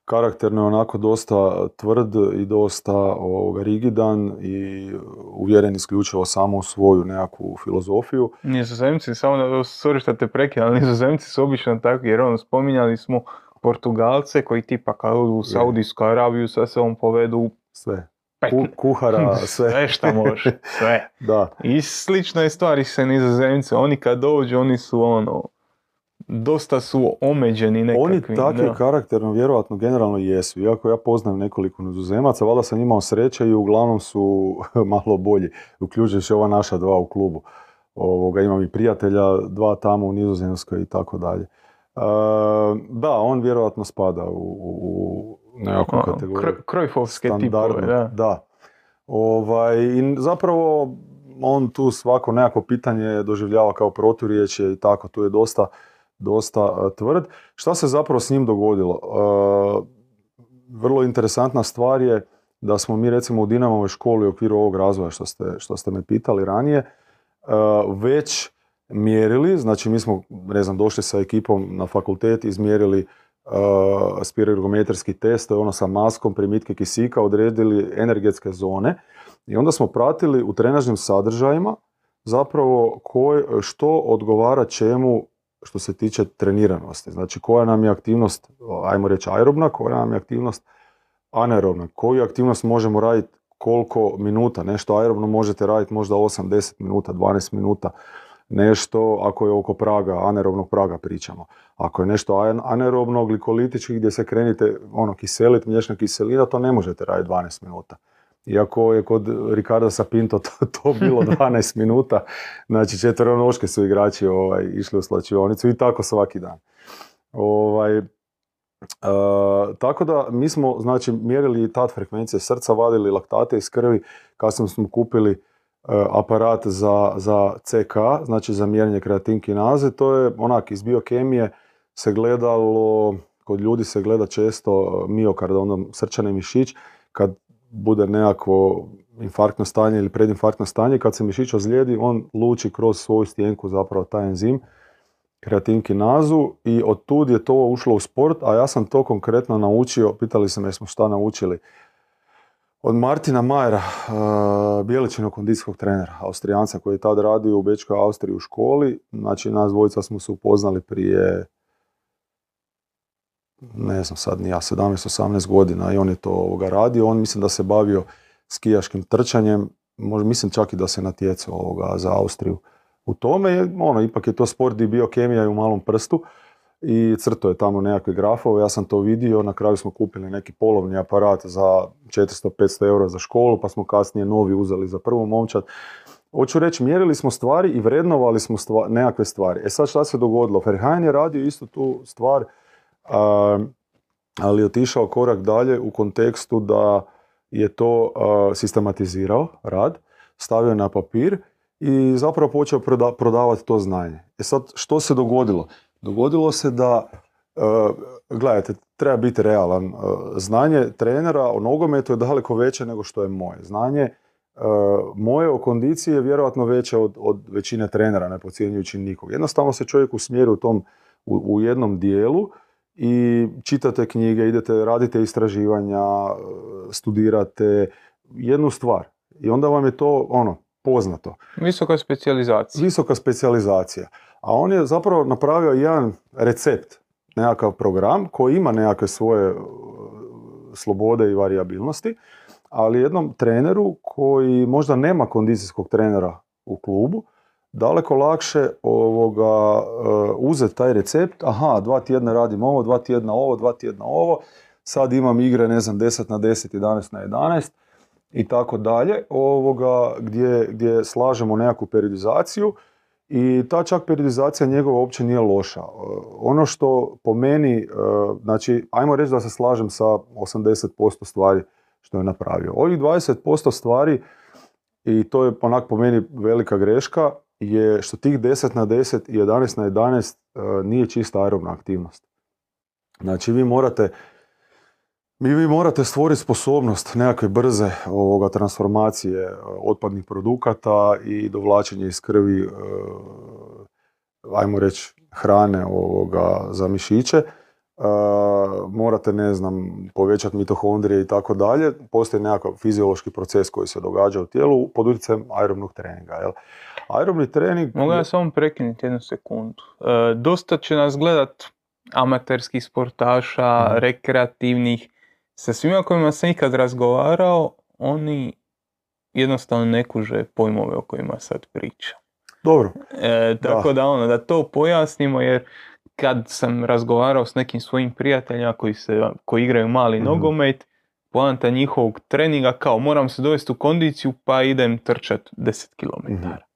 Karakterno je onako dosta tvrd i dosta ovoga, rigidan i uvjeren isključivo samo u svoju nekakvu filozofiju. Nizozemci, samo da sorry što te prekidam, ali nizozemci su obično takvi, jer ono, spominjali smo Portugalce koji tipa kao u Saudijsku Arabiju sa on povedu sve kuhara, sve. sve šta može, sve. da. I slično je stvari se nizozemci, oni kad dođu, oni su ono, dosta su omeđeni nekakvi. Oni takvi karakterno vjerojatno generalno jesu, iako ja poznam nekoliko nizozemaca, valjda sam imao sreće i uglavnom su malo bolji, uključujući ova naša dva u klubu. Ovoga, imam i prijatelja, dva tamo u Nizozemskoj i tako dalje. E, da, on vjerojatno spada u, u nekakvu ono, kategoriju. Krojfovske tipove, da. da. Ovaj, I zapravo on tu svako nekako pitanje doživljava kao proturječje i tako, tu je dosta, dosta uh, tvrd. Šta se zapravo s njim dogodilo? Uh, vrlo interesantna stvar je da smo mi recimo u Dinamovoj školi u okviru ovog razvoja što ste, što ste me pitali ranije, već mjerili, znači mi smo, ne znam, došli sa ekipom na fakultet, izmjerili uh, spiroergometarski test, to je ono sa maskom primitke kisika, odredili energetske zone. I onda smo pratili u trenažnim sadržajima zapravo koj, što odgovara čemu što se tiče treniranosti. Znači koja nam je aktivnost, ajmo reći aerobna, koja nam je aktivnost anaerobna, koju aktivnost možemo raditi koliko minuta, nešto aerobno možete raditi možda 8-10 minuta, 12 minuta, nešto ako je oko praga, anerobnog praga pričamo. Ako je nešto anerobno, glikolitički gdje se krenite ono, kiselit, mliječna kiselina, to ne možete raditi 12 minuta. Iako je kod Ricarda Sapinto to, to bilo 12 minuta, znači četveronoške su igrači ovaj, išli u slačionicu i tako svaki dan. Ovaj, e, tako da mi smo znači, mjerili tad frekvencije srca, vadili laktate iz krvi, kasnije smo kupili aparat za, za CK, znači za mjerenje kreatinkinaze. To je onak iz biokemije se gledalo, kod ljudi se gleda često miokard, ono srčani mišić, kad bude nekakvo infarktno stanje ili predinfarktno stanje, kad se mišić ozlijedi, on luči kroz svoju stjenku zapravo taj enzim kreatinkinazu i od tud je to ušlo u sport, a ja sam to konkretno naučio, pitali se me smo šta naučili, od Martina Majera, uh, bijeličinog kondicijskog trenera, austrijanca koji je tad radio u Bečkoj Austriji u školi. Znači, nas dvojica smo se upoznali prije, ne znam sad ni ja, 17-18 godina i on je to ovoga radio. On mislim da se bavio skijaškim trčanjem, možda mislim čak i da se natjecao ovoga za Austriju u tome. Ono, ipak je to sport i biokemija i u malom prstu i crto je tamo nekakve grafove, ja sam to vidio, na kraju smo kupili neki polovni aparat za 400-500 eura za školu, pa smo kasnije novi uzeli za prvu momčad. Hoću reći, mjerili smo stvari i vrednovali smo nekakve stvari. E sad šta se dogodilo? Ferhajn je radio istu tu stvar, ali je otišao korak dalje u kontekstu da je to sistematizirao rad, stavio na papir i zapravo počeo prodavati to znanje. E sad, što se dogodilo? Dogodilo se da, e, gledajte, treba biti realan. E, znanje trenera o nogometu je daleko veće nego što je moje. Znanje e, moje o kondiciji je vjerojatno veće od, od većine trenera, ne pocijenjujući nikog. Jednostavno se čovjek usmjeri u tom, u, u jednom dijelu i čitate knjige, idete, radite istraživanja, studirate jednu stvar. I onda vam je to ono, poznato. Visoka specijalizacija. Visoka specijalizacija a on je zapravo napravio jedan recept, nekakav program koji ima nekakve svoje uh, slobode i variabilnosti, ali jednom treneru koji možda nema kondicijskog trenera u klubu, daleko lakše ovoga, uh, uzeti taj recept, aha, dva tjedna radim ovo, dva tjedna ovo, dva tjedna ovo, sad imam igre, ne znam, 10 na 10, 11 na 11 i tako dalje, ovoga, gdje, gdje slažemo nekakvu periodizaciju i ta čak periodizacija njegova uopće nije loša. E, ono što po meni, e, znači, ajmo reći da se slažem sa 80% stvari što je napravio. Ovih 20% stvari, i to je onak po meni velika greška, je što tih 10 na 10 i 11 na 11 e, nije čista aerobna aktivnost. Znači vi morate mi vi morate stvoriti sposobnost nekakve brze ovoga, transformacije e, otpadnih produkata i dovlačenje iz krvi, e, ajmo reći, hrane ovoga, za mišiće morate, ne znam, povećati mitohondrije i tako dalje. Postoji nekakav fiziološki proces koji se događa u tijelu pod utjecajem aerobnog treninga. Jel? Aerobni trening... Mogu ja samo prekinuti jednu sekundu. E, dosta će nas gledat amaterskih sportaša, mhm. rekreativnih. Sa svima kojima sam ikad razgovarao, oni jednostavno ne kuže pojmove o kojima sad pričam. Dobro. E, tako da. da ono, da to pojasnimo jer kad sam razgovarao s nekim svojim prijateljima koji, se, koji igraju mali mm nogomet, poanta njihovog treninga kao moram se dovesti u kondiciju pa idem trčat 10 km. mm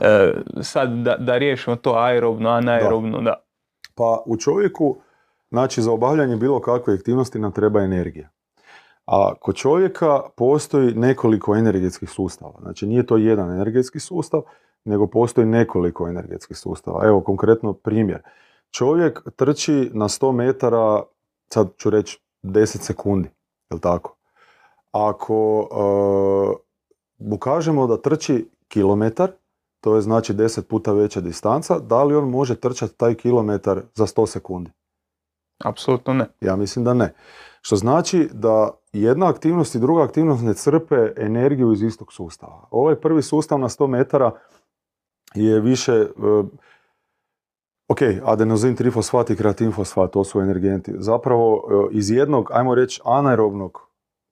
E, sad da, da riješimo to aerobno, anaerobno, da. da. Pa u čovjeku, znači za obavljanje bilo kakve aktivnosti nam treba energija. A kod čovjeka postoji nekoliko energetskih sustava. Znači nije to jedan energetski sustav, nego postoji nekoliko energetskih sustava. Evo konkretno primjer. Čovjek trči na 100 metara, sad ću reći 10 sekundi, jel tako? Ako uh, mu kažemo da trči kilometar, to je znači 10 puta veća distanca, da li on može trčati taj kilometar za 100 sekundi? Apsolutno ne. Ja mislim da ne. Što znači da jedna aktivnost i druga aktivnost ne crpe energiju iz istog sustava. Ovaj prvi sustav na 100 metara je više, Ok, adenozin trifosfat i kreatin fosfat, to su energenti. Zapravo e, iz jednog, ajmo reći, anaerobnog,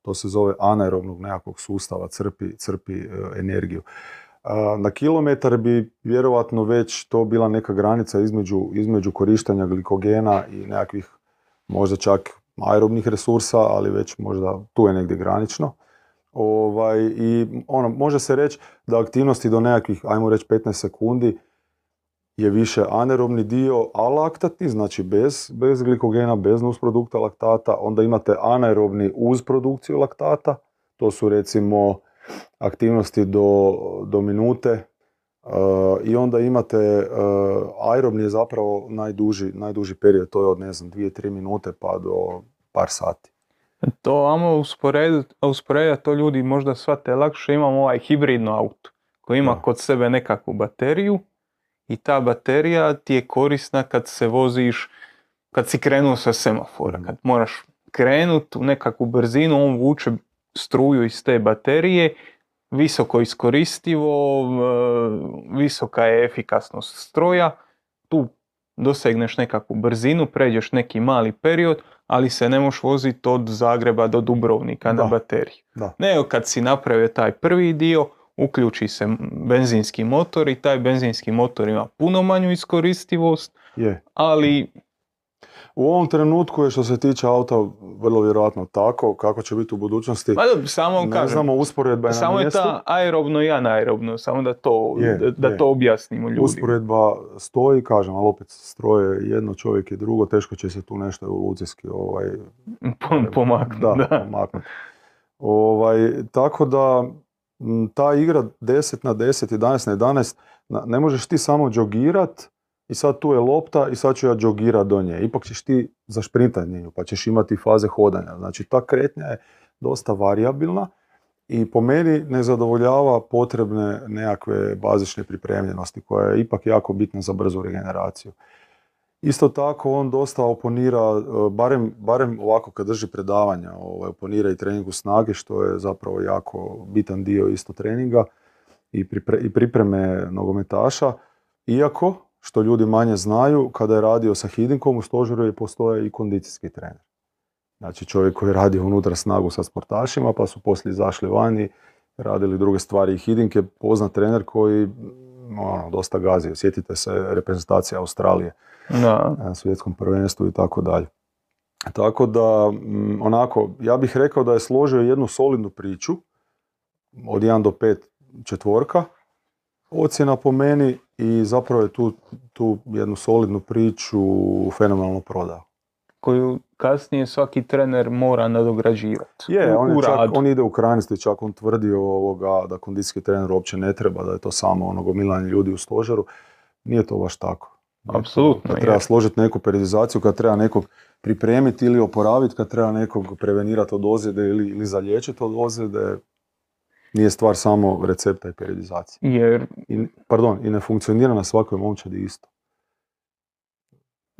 to se zove anaerobnog nekakvog sustava, crpi, crpi e, energiju. Na kilometar bi vjerovatno već to bila neka granica između, između korištenja glikogena i nekakvih možda čak aerobnih resursa, ali već možda tu je negdje granično. Ovaj, I ono, može se reći da aktivnosti do nekakvih, ajmo reći 15 sekundi, je više anerobni dio alaktatni, znači bez, bez glikogena, bez nusprodukta laktata. Onda imate anaerobni uz produkciju laktata, to su recimo aktivnosti do, do minute. Uh, I onda imate uh, aerobni je zapravo najduži, najduži period, to je od ne znam 2-3 minute pa do par sati. To vamo usporediti, to ljudi možda shvate lakše, imamo ovaj hibridno auto koji ima kod sebe nekakvu bateriju i ta baterija ti je korisna kad se voziš, kad si krenuo sa semafora, kad moraš krenut u nekakvu brzinu, on vuče struju iz te baterije, visoko iskoristivo, visoka je efikasnost stroja, tu dosegneš nekakvu brzinu, pređeš neki mali period, ali se ne možeš voziti od Zagreba do Dubrovnika na bateriju. Da. Nego kad si napravio taj prvi dio, uključi se benzinski motor i taj benzinski motor ima puno manju iskoristivost, je. ali... U ovom trenutku je što se tiče auta vrlo vjerojatno tako, kako će biti u budućnosti. Pa samo ne kažem, znamo, usporedba je Samo je ta aerobno i anaerobno, samo da to, da, to objasnimo ljudima. Usporedba stoji, kažem, ali opet stroje jedno, čovjek je drugo, teško će se tu nešto evolucijski ovaj, pomaknuti. Da, da. Ovaj, tako da ta igra 10 na 10, 11 na 11, ne možeš ti samo džogirat i sad tu je lopta i sad ću ja džogirat do nje. Ipak ćeš ti zašprintati nju pa ćeš imati faze hodanja. Znači ta kretnja je dosta variabilna i po meni ne zadovoljava potrebne nekakve bazične pripremljenosti koja je ipak jako bitna za brzu regeneraciju. Isto tako on dosta oponira, e, barem, barem ovako kad drži predavanja, ovaj, oponira i treningu snage, što je zapravo jako bitan dio isto treninga i, i pripreme nogometaša. Iako, što ljudi manje znaju, kada je radio sa Hidinkom u stožeru je postoje i kondicijski trener. Znači čovjek koji je radio unutra snagu sa sportašima, pa su poslije izašli vani, radili druge stvari. I Hidink je poznat trener koji ono, dosta gazi. Sjetite se reprezentacije Australije na svjetskom prvenstvu i tako dalje. Tako da, mm, onako, ja bih rekao da je složio jednu solidnu priču od 1 do 5 četvorka ocjena po meni i zapravo je tu, tu jednu solidnu priču fenomenalno prodao. Koju kasnije svaki trener mora nadograđivati. Je, u, on, je u čak, on ide u krajnosti, čak on tvrdi ovoga, da kondicijski trener uopće ne treba, da je to samo ono gomilanje ljudi u stožeru. Nije to baš tako. Apsolutno, Kad treba složiti neku periodizaciju, kad treba nekog pripremiti ili oporaviti, kad treba nekog prevenirati od ozljede ili, ili zaliječiti od ozljede, nije stvar samo recepta i periodizacije. Jer I, pardon, i ne funkcionira na svakoj momčadi isto.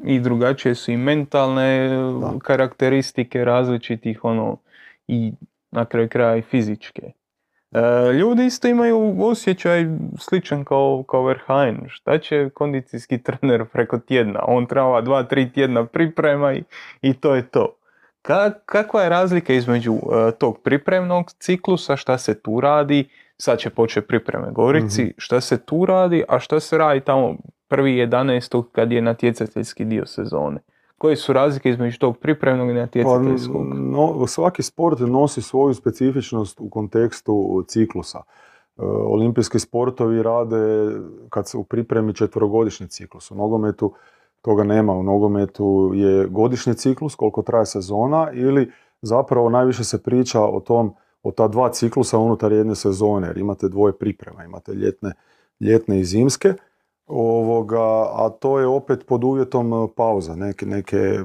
i drugačije su i mentalne Da. karakteristike različitih ono i na kraju kraja i fizičke. E, ljudi isto imaju osjećaj sličan kao, kao Verheyen. Šta će kondicijski trener preko tjedna? On treba dva, tri tjedna priprema i, i to je to. Ka- kakva je razlika između e, tog pripremnog ciklusa, šta se tu radi, sad će početi pripreme Gorici, Mhm. šta se tu radi, a šta se radi tamo prvi 11. kad je natjecateljski dio sezone? Koje su razlike između tog pripremnog i Pa, natjecateljskog? no, svaki sport nosi svoju specifičnost u kontekstu ciklusa. E, olimpijski sportovi rade kad se u pripremi četverogodišnji ciklus. U nogometu toga nema. U nogometu je godišnji ciklus koliko traje sezona ili zapravo najviše se priča o tom o ta dva ciklusa unutar jedne sezone, jer imate dvoje priprema, imate ljetne, ljetne i zimske, ovoga, a to je opet pod uvjetom pauza. Neke, neke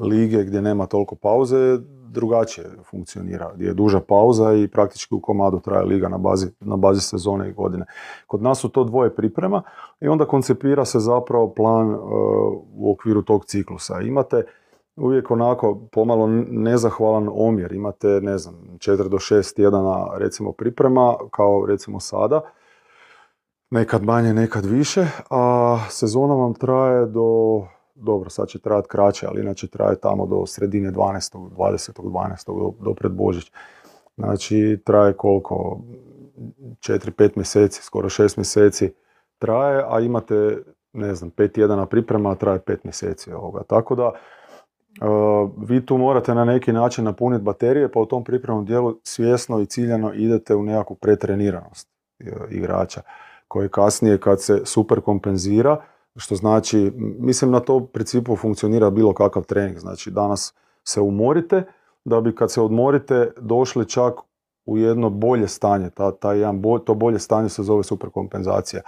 lige gdje nema toliko pauze drugačije funkcionira, gdje je duža pauza i praktički u komadu traje liga na bazi, na bazi sezone i godine. Kod nas su to dvoje priprema i onda koncipira se zapravo plan e, u okviru tog ciklusa. Imate uvijek onako pomalo nezahvalan omjer. Imate, ne znam, 4 do 6 tjedana recimo priprema, kao recimo sada, nekad manje, nekad više, a sezona vam traje do, dobro, sad će trajati kraće, ali inače traje tamo do sredine 12. 20. 12. do, do pred Božić. Znači, traje koliko? 4-5 mjeseci, skoro 6 mjeseci traje, a imate, ne znam, 5 tjedana priprema, a traje 5 mjeseci ovoga. Tako da, Uh, vi tu morate na neki način napuniti baterije, pa u tom pripremnom dijelu svjesno i ciljano idete u nekakvu pretreniranost e, igrača, koji kasnije kad se super kompenzira, što znači, mislim na to principu funkcionira bilo kakav trening, znači danas se umorite, da bi kad se odmorite došli čak u jedno bolje stanje, ta, taj jedan bo- to bolje stanje se zove superkompenzacija.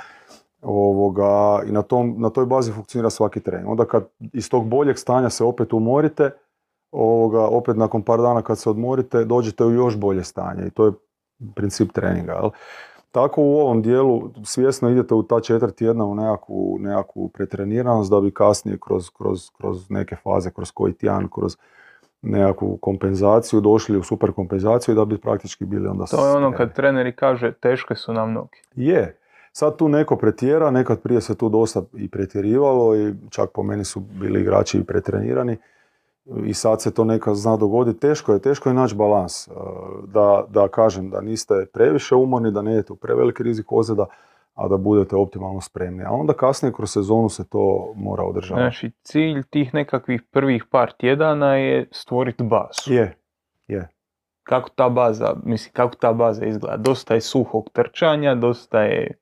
Ovoga, I na, tom, na toj bazi funkcionira svaki trening. Onda kad iz tog boljeg stanja se opet umorite, ovoga, opet nakon par dana kad se odmorite, dođete u još bolje stanje i to je princip treninga. Jel? Tako u ovom dijelu svjesno idete u ta četiri tjedna u nekakvu, nekakvu pretreniranost da bi kasnije kroz, kroz, kroz neke faze, kroz koji tjedan, kroz nekakvu kompenzaciju došli u super kompenzaciju da bi praktički bili onda To je ono kad treneri kaže teške su nam noge. Je. Sad tu neko pretjera, nekad prije se tu dosta i pretjerivalo i čak po meni su bili igrači i pretrenirani i sad se to nekad zna dogoditi. Teško je, teško je naći balans. e, Da, da kažem da niste previše umorni, da ne idete u preveliki rizik ozljeda, a da budete optimalno spremni. A onda kasnije kroz sezonu se to mora održavati. Znači, cilj tih nekakvih prvih par tjedana je stvoriti bazu. Je, je. Kako ta baza, mislim, kako ta baza izgleda? Dosta je suhog trčanja, dosta je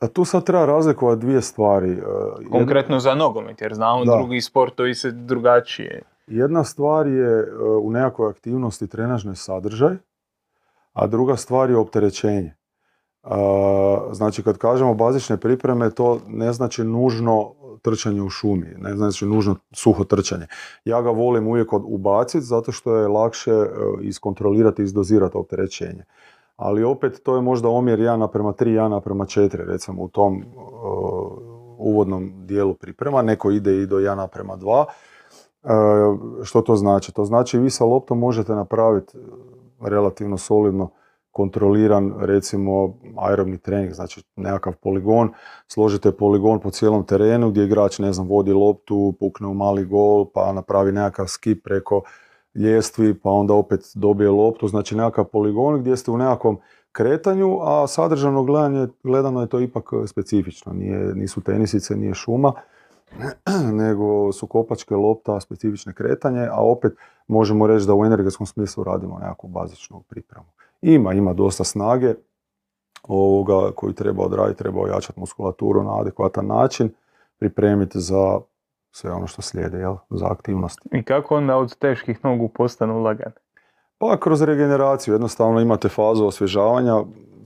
A tu sad treba razlikovati dvije stvari. E, jedna- konkretno za nogomet, jer znamo Da. drugi sportovi se drugačije. Jedna stvar je e, u nekakvoj aktivnosti trenažni sadržaj, a druga stvar je opterećenje. Znači, kad kažemo bazične pripreme, to ne znači nužno trčanje u šumi, ne znači nužno suho trčanje. Ja ga volim uvijek ubaciti zato što je lakše iskontrolirati i izdozirati opterećenje. Ali opet to je možda omjer 1 naprema 3, 1 naprema 4, recimo u tom e, uvodnom dijelu priprema. Neko ide i do 1 naprema 2. E, što to znači? To znači vi sa loptom možete napraviti relativno solidno kontroliran recimo aerobni trening, znači nekakav poligon, složite poligon po cijelom terenu gdje igrač ne znam vodi loptu, pukne u mali gol, pa napravi nekakav skip preko ljestvi, pa onda opet dobije loptu, znači nekakav poligon gdje ste u nekakvom kretanju, a sadržano gledanje, gledano je to ipak specifično, nije, nisu tenisice, nije šuma, nego su kopačke lopta, specifične kretanje, a opet možemo reći da u energetskom smislu radimo nekakvu bazičnu pripremu. Ima, ima dosta snage ovoga koju treba odraditi, treba ojačati muskulaturu na adekvatan način, pripremiti za sve ono što slijede jel, za aktivnosti. I kako onda od teških nogu postanu lagane? Pa kroz regeneraciju, jednostavno imate fazu osvježavanja.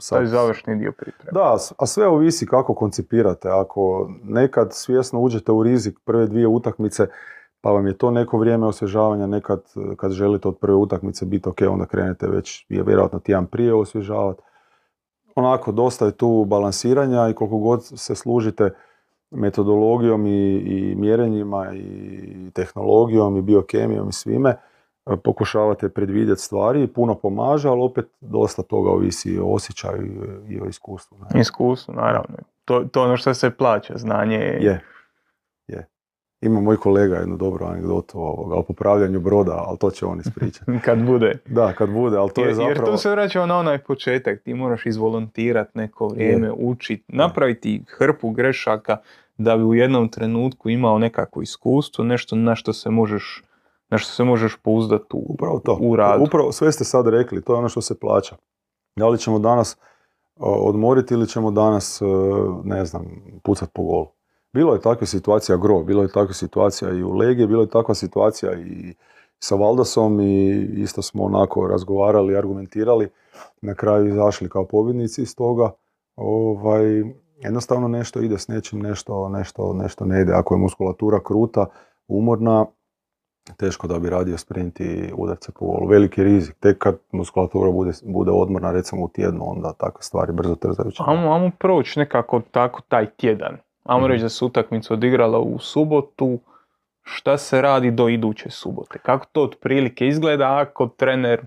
To je završni dio pripreme. Da, a sve ovisi kako koncipirate. Ako nekad svjesno uđete u rizik prve dvije utakmice, pa vam je to neko vrijeme osvježavanja, nekad kad želite od prve utakmice biti ok, onda krenete već je vjerojatno tjedan prije osvježavati. Onako, dosta je tu balansiranja i koliko god se služite metodologijom i, i mjerenjima i tehnologijom i biokemijom i svime, e, pokušavate predvidjeti stvari i puno pomaže, ali opet dosta toga ovisi o osjećaju i o iskustvu. Iskustvu, naravno. To, to ono što se plaća, znanje je. Je. Ima moj kolega jednu dobru anegdotu ovoga, o popravljanju broda, ali to će on ispričati. kad bude. Da, kad bude, ali to je zapravo... Jer tu se vraćamo na onaj početak, ti moraš izvolontirati neko vrijeme, učiti, napraviti hrpu grešaka, da bi u jednom trenutku imao nekako iskustvo, nešto na što se možeš na što se možeš pouzdati u, Upravo to. u radu. Upravo, sve ste sad rekli, to je ono što se plaća. Da li ćemo danas odmoriti ili ćemo danas, e, ne znam, pucat po golu. Bilo je takva situacija gro, bilo je takva situacija i u Legije, bilo je takva situacija i sa Valdasom i isto smo onako razgovarali, argumentirali, na kraju izašli kao pobjednici iz toga. Ovaj, jednostavno nešto ide s nečim, nešto, nešto, nešto ne ide. Ako je muskulatura kruta, umorna, teško da bi radio sprint i udarce po volu. Veliki rizik. Tek kad muskulatura bude, bude odmorna, recimo u tjednu, onda takve stvari brzo trzajuće. Amo proći nekako tako taj tjedan. Amo mm reći da se utakmica odigrala u subotu, šta se radi do iduće subote? Kako to otprilike izgleda ako trener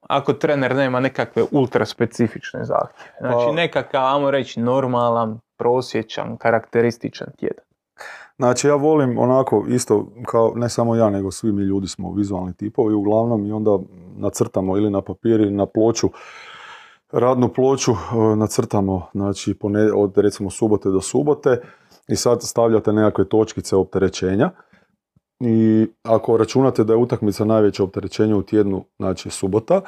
ako trener nema nekakve ultra specifične zahtjeve. Znači pa, nekakav, ajmo reći, normalan, prosječan, karakterističan tjedan. Znači ja volim onako isto kao ne samo ja nego svi mi ljudi smo vizualni tipovi uglavnom i onda nacrtamo ili na papir ili na ploču radnu ploču e, nacrtamo znači od recimo subote do subote i sad stavljate nekakve točkice opterećenja i ako računate da je utakmica najveće opterećenje u tjednu, znači subota,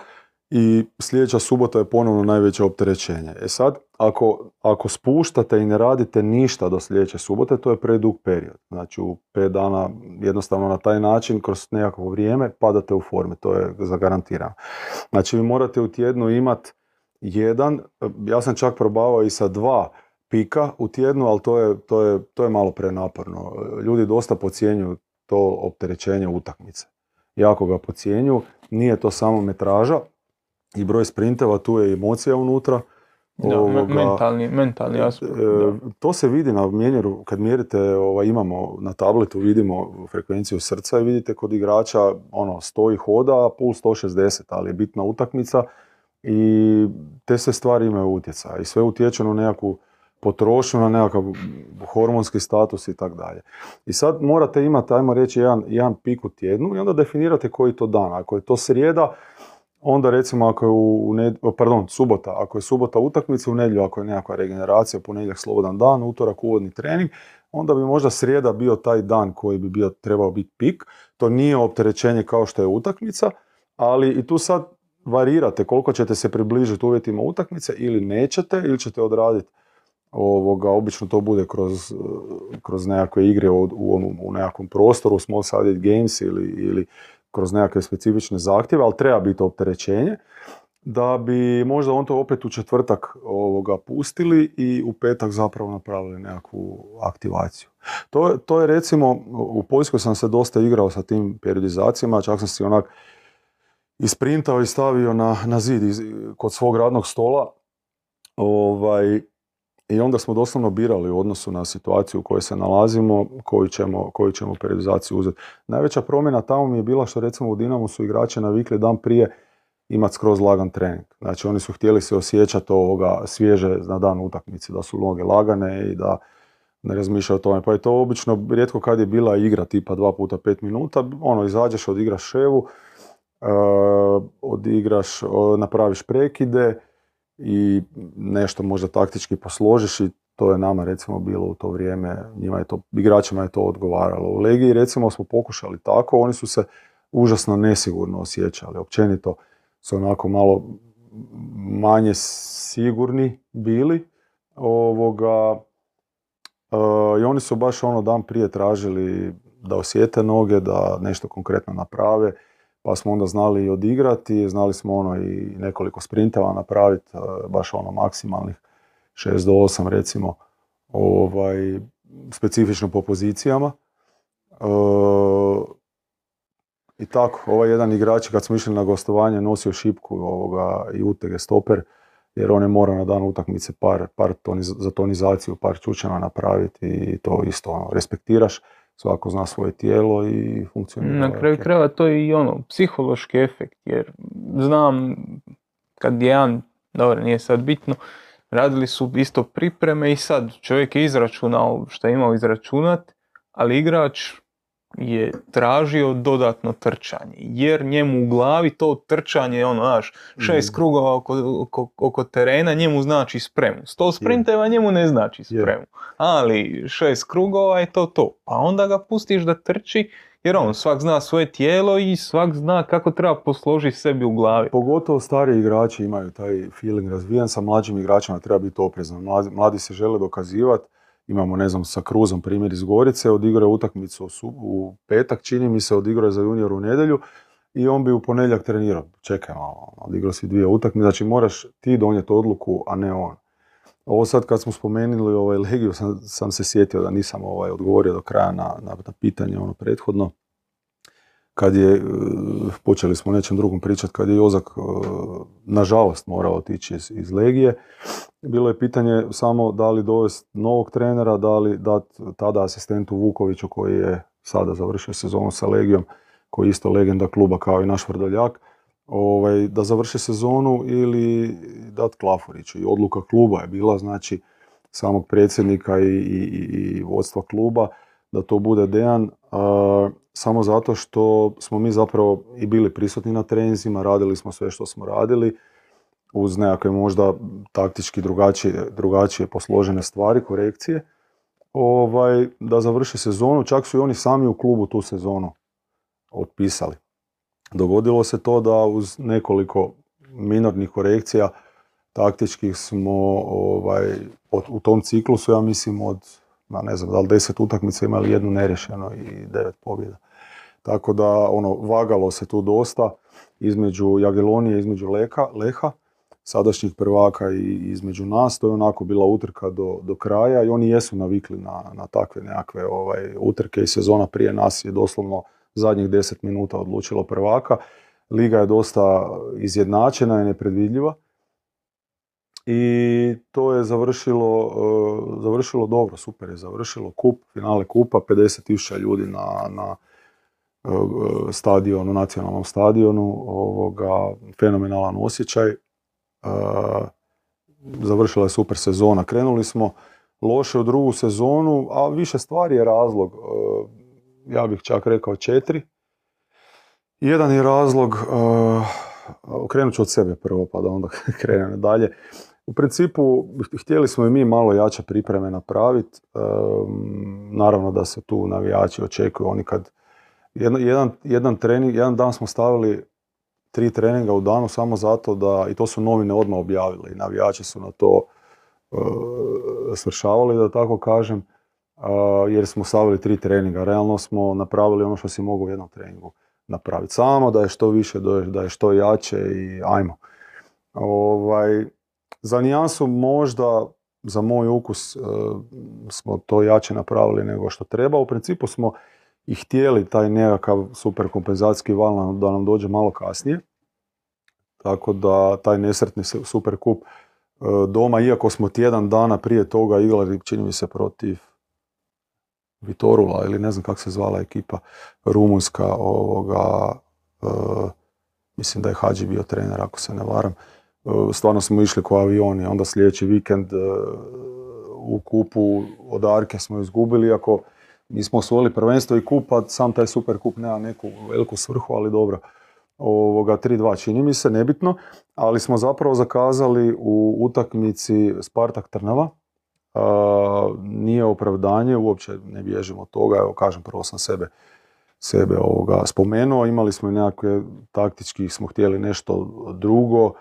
i sljedeća subota je ponovno najveće opterećenje. E sad, ako, ako spuštate i ne radite ništa do sljedeće subote, to je predug period. Znači u pet dana jednostavno na taj način, kroz nekakvo vrijeme, padate u forme, to je zagarantirano. Znači vi morate u tjednu imati jedan, ja sam čak probavao i sa dva pika u tjednu, ali to je, to je, to je malo prenaporno. Ljudi dosta pocijenjuju to opterećenje utakmice. Jako ga pocijenju, nije to samo metraža i broj sprinteva, tu je emocija unutra. Da, mentalni, mentalni e, aspekt. To se vidi na mjenjeru, kad mjerite, ovaj, imamo na tabletu, vidimo frekvenciju srca i vidite kod igrača ono, stoji hoda, puls 160, ali je bitna utakmica i te sve stvari imaju utjecaj i sve utječe na nekakvu potrošnju na nekakav hormonski status i tako dalje. I sad morate imati, ajmo reći, jedan, jedan pik u tjednu i onda definirate koji to dan. Ako je to srijeda, onda recimo ako je u, pardon, subota, ako je subota utakmica, u nedjelju ako je nekakva regeneracija, ponedjeljak slobodan dan, utorak uvodni trening, onda bi možda srijeda bio taj dan koji bi bio, trebao biti pik. To nije opterećenje kao što je utakmica, ali i tu sad varirate koliko ćete se približiti uvjetima utakmice ili nećete ili ćete odraditi ovoga, obično to bude kroz, kroz nekakve igre u, u, u nekakvom prostoru, small sided games ili, ili kroz nekakve specifične zahtjeve, ali treba biti opterećenje da bi možda on to opet u četvrtak ovoga pustili i u petak zapravo napravili nekakvu aktivaciju. To, to je recimo, u Poljskoj sam se dosta igrao sa tim periodizacijama, čak sam si onak isprintao i stavio na, na zid iz, kod svog radnog stola ovaj, i onda smo doslovno birali u odnosu na situaciju u kojoj se nalazimo, koju ćemo, koju ćemo periodizaciju uzeti. Najveća promjena tamo mi je bila što recimo u Dinamu su igrači navikli dan prije imati skroz lagan trening. Znači oni su htjeli se osjećati ovoga svježe na dan utakmice, da su noge lagane i da ne razmišljaju o tome. Pa je to obično, rijetko kad je bila igra tipa dva puta pet minuta, ono, izađeš, odigraš ševu, odigraš, napraviš prekide, i nešto možda taktički posložiš i to je nama recimo bilo u to vrijeme, njima je to, igračima je to odgovaralo. U Legiji recimo smo pokušali tako, oni su se užasno nesigurno osjećali, općenito su onako malo manje sigurni bili ovoga, I oni su baš ono dan prije tražili da osjete noge, da nešto konkretno naprave, pa smo onda znali i odigrati, znali smo ono i nekoliko sprinteva napraviti, baš ono maksimalnih 6 do 8 recimo, ovaj, specifično po pozicijama. I tako, ovaj jedan igrač kad smo išli na gostovanje nosio šipku ovoga, i utege stoper, jer on je mora na dan utakmice par, par za tonizaciju, par čučana napraviti i to isto ono, respektiraš, svako zna svoje tijelo i funkcionira. Na kraju krajeva to je i ono, psihološki efekt, jer znam kad jedan, dobro nije sad bitno, radili su isto pripreme i sad čovjek je izračunao što je imao izračunat, ali igrač je tražio dodatno trčanje, jer njemu u glavi to trčanje, ono, znaš, šest mm. krugova oko, oko, oko, terena njemu znači spremu. Sto sprinteva njemu ne znači spremu, ali šest krugova je to to. Pa onda ga pustiš da trči, jer on svak zna svoje tijelo i svak zna kako treba posložiti sebi u glavi. Pogotovo stari igrači imaju taj feeling razvijan, sa mlađim igračima treba biti oprezan. Mladi, mladi se žele dokazivati, Imamo, ne znam, sa Kruzom primjer iz Gorice, odigrao utakmicu u petak, čini mi se, odigrao je za junior u nedjelju i on bi u ponedjeljak trenirao. Čekaj malo, odigrao si dvije utakmice, znači moraš ti donijeti odluku, a ne on. Ovo sad kad smo spomenuli ovaj Legiju, sam, sam se sjetio da nisam ovaj, odgovorio do kraja na, na, na pitanje ono prethodno kad je, e, počeli smo nečem drugom pričati, kad je Jozak e, nažalost morao otići iz, iz Legije, bilo je pitanje samo da li dovesti novog trenera, da li dati tada asistentu Vukoviću koji je sada završio sezonu sa Legijom, koji je isto legenda kluba kao i naš Vrdoljak, ovaj, da završi sezonu ili dati Klafuriću. I odluka kluba je bila, znači, samog predsjednika i, i, i vodstva kluba, da to bude Dejan samo zato što smo mi zapravo i bili prisutni na treninzima, radili smo sve što smo radili, uz nekakve možda taktički drugačije, drugačije posložene stvari, korekcije, ovaj, da završi sezonu. Čak su i oni sami u klubu tu sezonu otpisali. Dogodilo se to da uz nekoliko minornih korekcija taktičkih smo ovaj, u tom ciklusu, ja mislim, od ma ne znam, da li deset utakmica imali jednu nerješeno i devet pobjeda. Tako da, ono, vagalo se tu dosta između Jagelonije, između Leka, Leha, sadašnjih prvaka i između nas. To je onako bila utrka do, do kraja i oni jesu navikli na, na takve nekakve ovaj, utrke i sezona prije nas je doslovno zadnjih deset minuta odlučilo prvaka. Liga je dosta izjednačena i nepredvidljiva i to je završilo, uh, završilo dobro, super je završilo kup, finale kupa, 50.000 ljudi na, na uh, stadionu, nacionalnom stadionu, ovoga, fenomenalan osjećaj. Završila je super sezona. Krenuli smo loše u drugu sezonu, a više stvari je razlog. Ja bih čak rekao četiri. Jedan je razlog, krenut ću od sebe prvo pa da onda krenem dalje. U principu htjeli smo i mi malo jače pripreme napraviti. naravno da se tu navijači očekuju. Oni kad jedan, jedan, trening, jedan dan smo stavili tri treninga u danu samo zato da, i to su novine odmah objavili, navijači su na to uh, svršavali, da tako kažem, jer smo stavili tri treninga. Realno smo napravili ono što si mogu u jednom treningu napraviti. Samo da je što više, da je što jače i ajmo. Ovaj, za nijansu možda za moj ukus e, smo to jače napravili nego što treba. U principu smo i htjeli taj nekakav super kompenzacijski val da nam dođe malo kasnije. Tako da taj nesretni super kup e, doma, iako smo tjedan dana prije toga igrali, čini mi se, protiv Vitorula ili ne znam kako se zvala ekipa rumunjska ovoga, e, mislim da je Hadži bio trener ako se ne varam. E, stvarno smo išli ko avioni, onda sljedeći vikend u kupu od Arke smo izgubili, iako mi smo osvojili prvenstvo i kup, a sam taj super kup nema neku veliku svrhu, ali dobro. Ovoga 3-2 čini mi se, nebitno, ali smo zapravo zakazali u utakmici Spartak Trnava. Nije opravdanje, uopće ne bježimo od toga, evo kažem, prvo sam sebe sebe ovoga spomenuo, imali smo nekakve taktički, smo htjeli nešto drugo,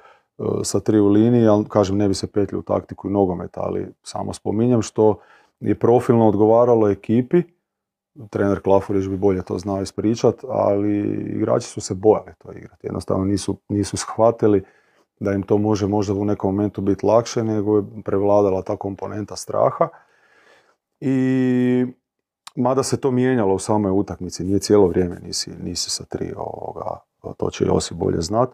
E, sa tri u liniji, ali kažem ne bi se petlju u taktiku i nogomet, ali samo spominjem što je profilno odgovaralo ekipi, trener Klafurić bi bolje to znao ispričat, ali igrači su se bojali to igrati. Jednostavno nisu, nisu shvatili da im to može možda u nekom momentu biti lakše, nego je prevladala ta komponenta straha. I mada se to mijenjalo u samoj utakmici, nije cijelo vrijeme nisi, nisi sa tri ovoga, to će Josip bolje znat.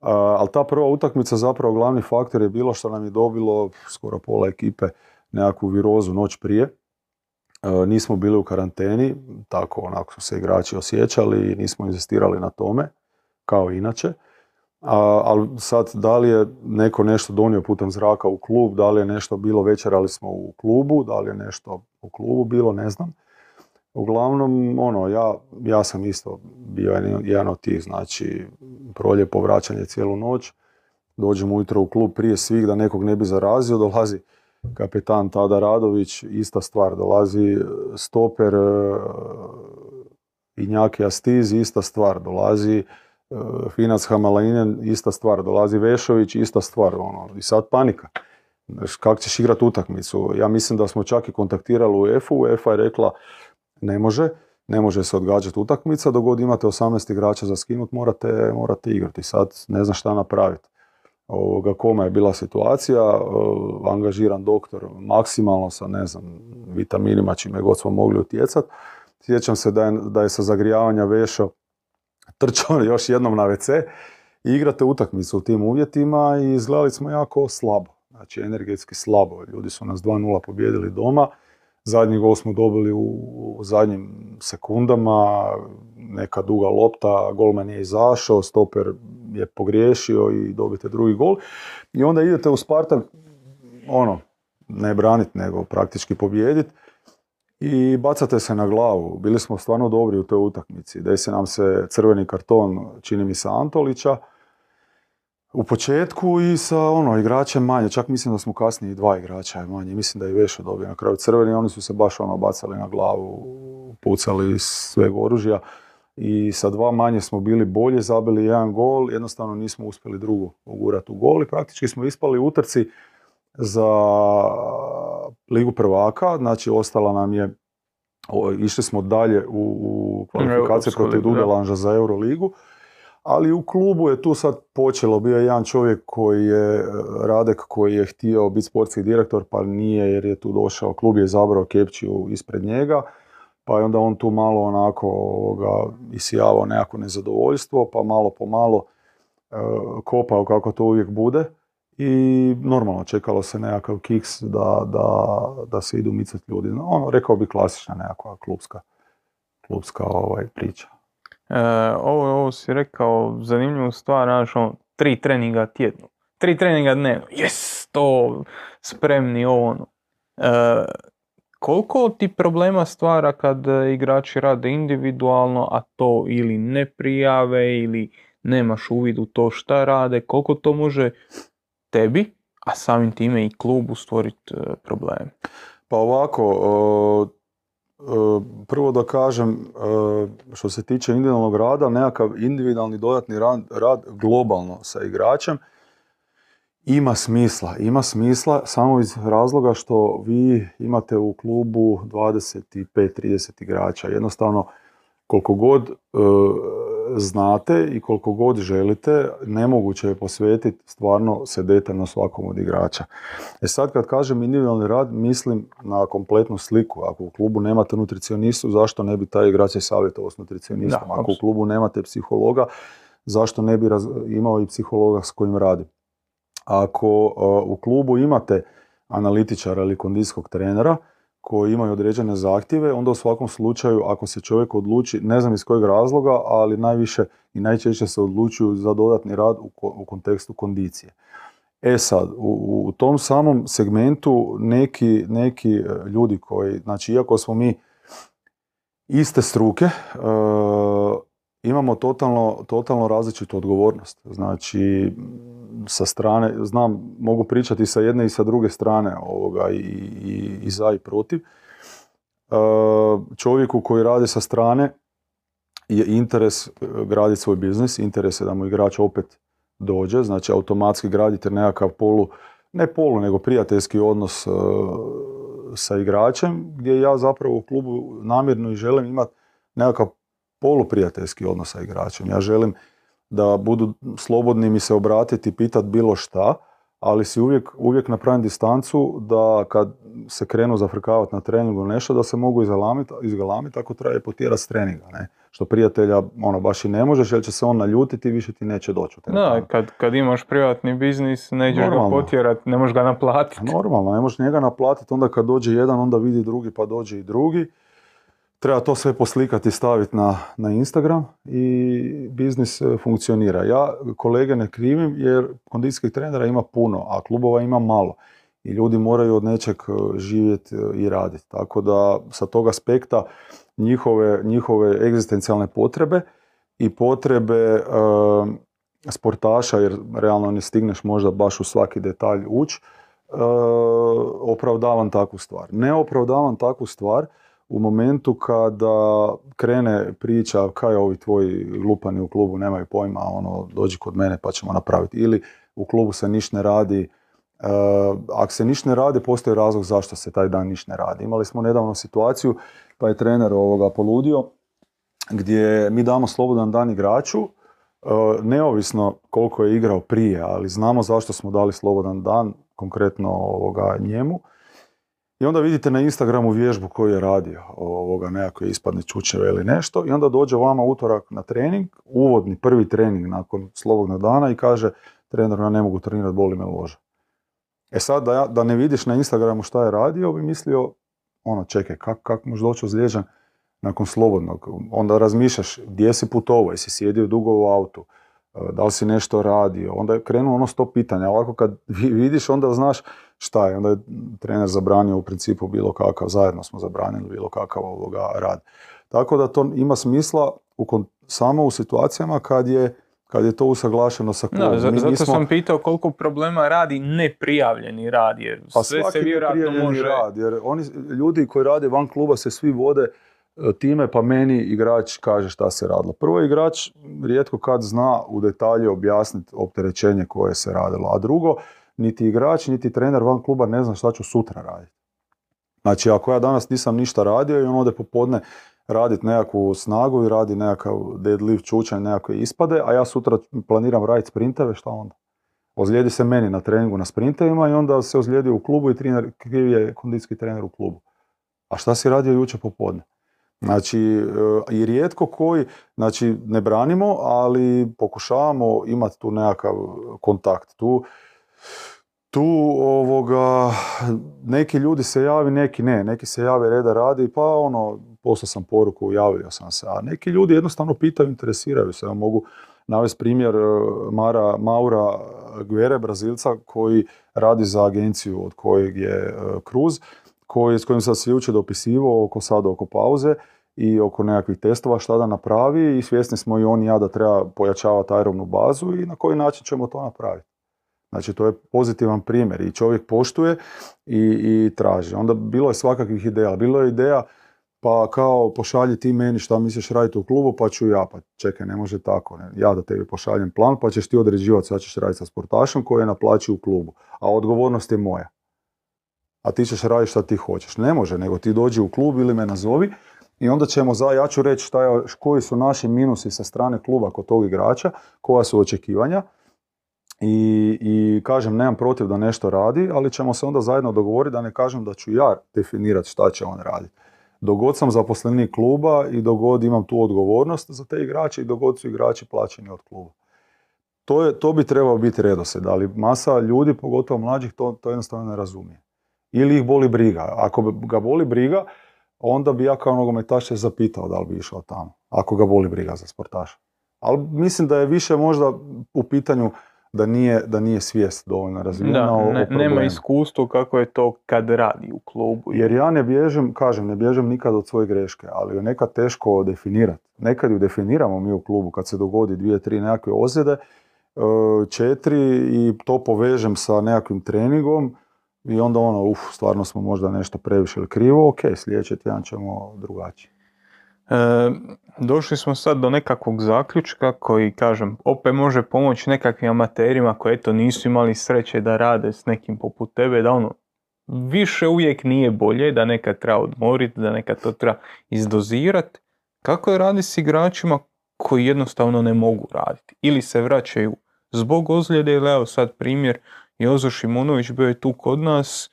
ali ta prva utakmica zapravo glavni faktor je bilo što nam je dobilo skoro pola ekipe nekakvu virozu noć prije. Nismo bili u karanteni, tako onako su se igrači osjećali i nismo inzistirali na tome, kao inače. ali sad, da li je neko nešto donio putem zraka u klub, da li je nešto bilo večerali smo u klubu, da li je nešto u klubu bilo, ne znam. Uglavnom, ono, ja, ja sam isto bio jedan od tih, znači, proljepo vraćanje cijelu noć, dođem ujutro u klub prije svih da nekog ne bi zarazio, dolazi kapetan Tada Radović, ista stvar, dolazi stoper e, Injaki Astiz, ista stvar, dolazi e, Finac Hamalinen, ista stvar, dolazi Vešović, ista stvar, ono, i sad panika. Kako ćeš igrati utakmicu? Ja mislim da smo čak i kontaktirali UEFA, UEFA je rekla ne može, ne može se odgađati utakmica, dok god imate 18 igrača za skinut, morate, morate igrati. Sad ne znam šta napraviti. Ovoga, koma je bila situacija, angažiran doktor maksimalno sa, ne znam, vitaminima čime god smo mogli utjecati. Sjećam se da je, da je sa zagrijavanja vešao trčao još jednom na WC i igrate utakmicu u tim uvjetima i izgledali smo jako slabo. Znači energetski slabo. Ljudi su nas 2-0 pobjedili doma Zadnji gol smo dobili u, zadnjim sekundama, neka duga lopta, golman je izašao, stoper je pogriješio i dobite drugi gol. I onda idete u Spartak, ono, ne braniti, nego praktički pobijediti. I bacate se na glavu. Bili smo stvarno dobri u toj utakmici. Desi nam se crveni karton, čini mi se Antolića u početku i sa ono, igračem manje, čak mislim da smo kasnije i dva igrača manje, mislim da je Vešo dobio na kraju crveni, oni su se baš ono bacali na glavu, pucali iz sveg oružja i sa dva manje smo bili bolje, zabili jedan gol, jednostavno nismo uspjeli drugu ugurati u gol i praktički smo ispali u utrci za Ligu prvaka, znači ostala nam je, išli smo dalje u, u kvalifikacije protiv Dudelanža za Euroligu ali u klubu je tu sad počelo, bio je jedan čovjek koji je, e, Radek, koji je htio biti sportski direktor, pa nije jer je tu došao, klub je izabrao Kepčiju ispred njega, pa je onda on tu malo onako ovoga, isijavao nekako nezadovoljstvo, pa malo po malo e, kopao kako to uvijek bude i normalno čekalo se nekakav kiks da, da, da se idu micati ljudi. Ono, rekao bi klasična nekakva klubska, klubska ovaj, priča. E, ovo, ovo si rekao zanimljivu stvar, znaš, ono, tri treninga tjedno. Tri treninga dnevno, jes, to spremni ovo ono. E, koliko ti problema stvara kad igrači rade individualno, a to ili ne prijave ili nemaš uvid u to šta rade, koliko to može tebi, a samim time i klubu stvoriti e, probleme? Pa ovako, prvo da kažem, e, što se tiče individualnog rada, nekakav individualni dodatni rad, rad globalno sa igračem ima smisla. Ima smisla samo iz razloga što vi imate u klubu 25-30 igrača. Jednostavno, koliko god e, znate i koliko god želite, nemoguće je posvetiti stvarno se detaljno svakom od igrača. E sad kad kažem individualni rad, mislim na kompletnu sliku. Ako u klubu nemate nutricionistu, zašto ne bi taj igrač se savjetovao s nutricionistom? Ako u klubu nemate psihologa, zašto ne bi imao i psihologa s kojim radi? Ako u klubu imate analitičara ili kondijskog trenera, koji imaju određene zahtjeve, onda u svakom slučaju ako se čovjek odluči, ne znam iz kojeg razloga, ali najviše i najčešće se odlučuju za dodatni rad u, u kontekstu kondicije. E sad, u, u tom samom segmentu neki, neki e, ljudi koji, znači iako smo mi iste struke, e, imamo totalno, totalno različitu odgovornost. Znači, sa strane, znam, mogu pričati sa jedne i sa druge strane ovoga i, i, i za i protiv. E, čovjeku koji radi sa strane je interes e, graditi svoj biznis, interes je da mu igrač opet dođe, znači automatski gradite nekakav polu, ne polu, nego prijateljski odnos e, sa igračem gdje ja zapravo u klubu namjerno i želim imati nekakav poluprijateljski odnos sa igračem. Ja želim da budu slobodni mi se obratiti, pitati bilo šta, ali si uvijek, uvijek napravim distancu da kad se krenu zafrkavati na treningu nešto, da se mogu izgalamiti, izgalamiti ako treba potjerati s treninga. Ne? Što prijatelja ono, baš i ne možeš, jer će se on naljutiti i više ti neće doći. Da, kad, kad imaš privatni biznis, nećeš ga potjerati, ne možeš ga naplatiti. Normalno, ne možeš njega naplatiti, onda kad dođe jedan, onda vidi drugi, pa dođe i drugi treba to sve poslikati i staviti na, na Instagram i biznis e, funkcionira. Ja kolege ne krivim jer kondicijskih trenera ima puno, a klubova ima malo. I ljudi moraju od nečeg e, živjeti e, i raditi. Tako da sa tog aspekta njihove, njihove egzistencijalne potrebe i potrebe sportaša, jer realno ne stigneš možda baš u svaki detalj ući, opravdavam takvu stvar. Ne opravdavam takvu stvar u momentu kada krene priča kaj ovi tvoji lupani u klubu nemaju pojma, ono, dođi kod mene pa ćemo napraviti. Ili u klubu se niš ne radi, uh, ako se niš ne radi, postoji razlog zašto se taj dan niš ne radi. Imali smo nedavno situaciju, pa je trener ovoga poludio, gdje mi damo slobodan dan igraču, uh, neovisno koliko je igrao prije, ali znamo zašto smo dali slobodan dan, konkretno ovoga njemu, i onda vidite na Instagramu vježbu koju je radio, ovoga nekakve ispadne čučeve ili nešto i onda dođe vama utorak na trening, uvodni prvi trening nakon slobodnog dana i kaže trener ja ne mogu trenirati, boli me loža. E sad da, da ne vidiš na Instagramu šta je radio, bi mislio ono čekaj, kako kak možeš doći ozlijeđan nakon slobodnog. Onda razmišljaš gdje si putovao, jesi sjedio dugo u autu, E, da li si nešto radio, onda je krenuo ono sto pitanja, ovako kad vidiš onda znaš šta je, onda je trener zabranio u principu bilo kakav, zajedno smo zabranili bilo kakav ovoga rad. Tako da to ima smisla u, samo u situacijama kad je kad je to usaglašeno sa klubom. Da, zato sam pitao koliko problema radi neprijavljeni rad, jer pa sve se vjerojatno može... Rad, jer oni, ljudi koji rade van kluba se svi vode time pa meni igrač kaže šta se radilo. Prvo igrač rijetko kad zna u detalje objasniti opterećenje koje se radilo, a drugo niti igrač niti trener van kluba ne zna šta ću sutra raditi. Znači ako ja danas nisam ništa radio i on ode popodne raditi nekakvu snagu i radi nekakav deadlift, čučanj, nekakve ispade, a ja sutra planiram raditi sprinteve, šta onda? Ozlijedi se meni na treningu na sprintevima i onda se ozlijedi u klubu i trener, kriv je kondicijski trener u klubu. A šta si radio jučer popodne? Znači, e, i rijetko koji, znači ne branimo, ali pokušavamo imati tu nekakav kontakt. Tu, tu ovoga, neki ljudi se javi, neki ne, neki se jave reda radi, pa ono, poslao sam poruku, javio sam se, a neki ljudi jednostavno pitaju, interesiraju se. Ja mogu navesti primjer e, Mara, Maura Guere, Brazilca, koji radi za agenciju od kojeg je Cruz koji, s kojim sam se jučer dopisivao oko sada, oko pauze i oko nekakvih testova šta da napravi i svjesni smo i on i ja da treba pojačavati aerobnu bazu i na koji način ćemo to napraviti. Znači to je pozitivan primjer i čovjek poštuje i, i traži. Onda bilo je svakakvih ideja. Bilo je ideja pa kao pošalji ti meni šta misliš raditi u klubu pa ću ja. Pa čekaj, ne može tako. Ne. Ja da tebi pošaljem plan pa ćeš ti određivati šta ćeš raditi sa sportašom koji je na plaći u klubu. A odgovornost je moja a ti ćeš raditi šta ti hoćeš. Ne može, nego ti dođi u klub ili me nazovi i onda ćemo, za, ja ću reći šta je, koji su naši minusi sa strane kluba kod tog igrača, koja su očekivanja i, i kažem, nemam protiv da nešto radi, ali ćemo se onda zajedno dogovoriti da ne kažem da ću ja definirati šta će on raditi. Dogod sam zaposlenik kluba i dogod imam tu odgovornost za te igrače i dogod su igrači plaćeni od kluba. To, je, to bi trebao biti redosed, ali masa ljudi, pogotovo mlađih, to, to jednostavno ne razumije ili ih boli briga. Ako ga boli briga, onda bi ja kao nogometaš se zapitao da li bi išao tamo, ako ga boli briga za sportaša. Ali mislim da je više možda u pitanju da nije, da nije svijest dovoljno razvijena da, ne, nema iskustvo kako je to kad radi u klubu. Jer ja ne bježem, kažem, ne bježem nikad od svoje greške, ali je nekad teško definirati. Nekad ju definiramo mi u klubu kad se dogodi dvije, tri nekakve ozljede, e, četiri i to povežem sa nekakvim treningom, i onda ono, uf, stvarno smo možda nešto previše ili krivo, ok, sljedeći tjedan ćemo drugačije. E, došli smo sad do nekakvog zaključka koji, kažem, opet može pomoći nekakvim amaterima koji eto nisu imali sreće da rade s nekim poput tebe, da ono, više uvijek nije bolje, da nekad treba odmoriti, da nekad to treba izdozirati. Kako je radi s igračima koji jednostavno ne mogu raditi ili se vraćaju zbog ozljede ili evo sad primjer Jozo Šimunović bio je tu kod nas,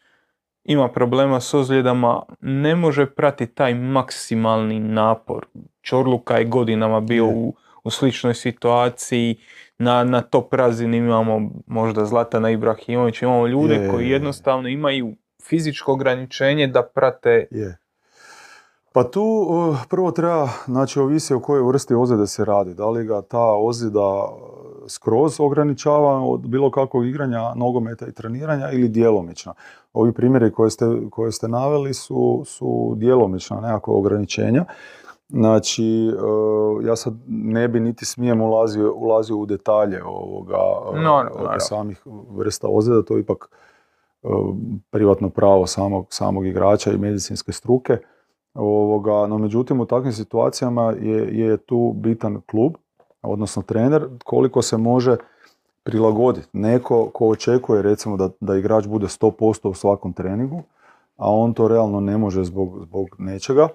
ima problema s ozljedama, ne može pratiti taj maksimalni napor. Čorluka je godinama bio u, u sličnoj situaciji, na, na top razini imamo možda Zlatana Ibrahimović, imamo ljude koji jednostavno imaju fizičko ograničenje da prate... Je. Pa tu prvo treba, znači ovisi o kojoj vrsti ozljede se radi. Da li ga ta ozljeda skroz ograničava od bilo kakvog igranja nogometa i treniranja ili djelomično. Ovi primjeri koje ste, koje ste naveli su, su djelomična nekakva ograničenja. Znači, ja sad ne bi niti smijem ulazio, ulazio u detalje ovoga, no, samih vrsta ozljeda, to je ipak privatno pravo samog, samog igrača i medicinske struke. Ovoga, no međutim u takvim situacijama je, je tu bitan klub, odnosno trener, koliko se može prilagoditi. Neko ko očekuje recimo da, da igrač bude 100% u svakom treningu, a on to realno ne može zbog, zbog nečega,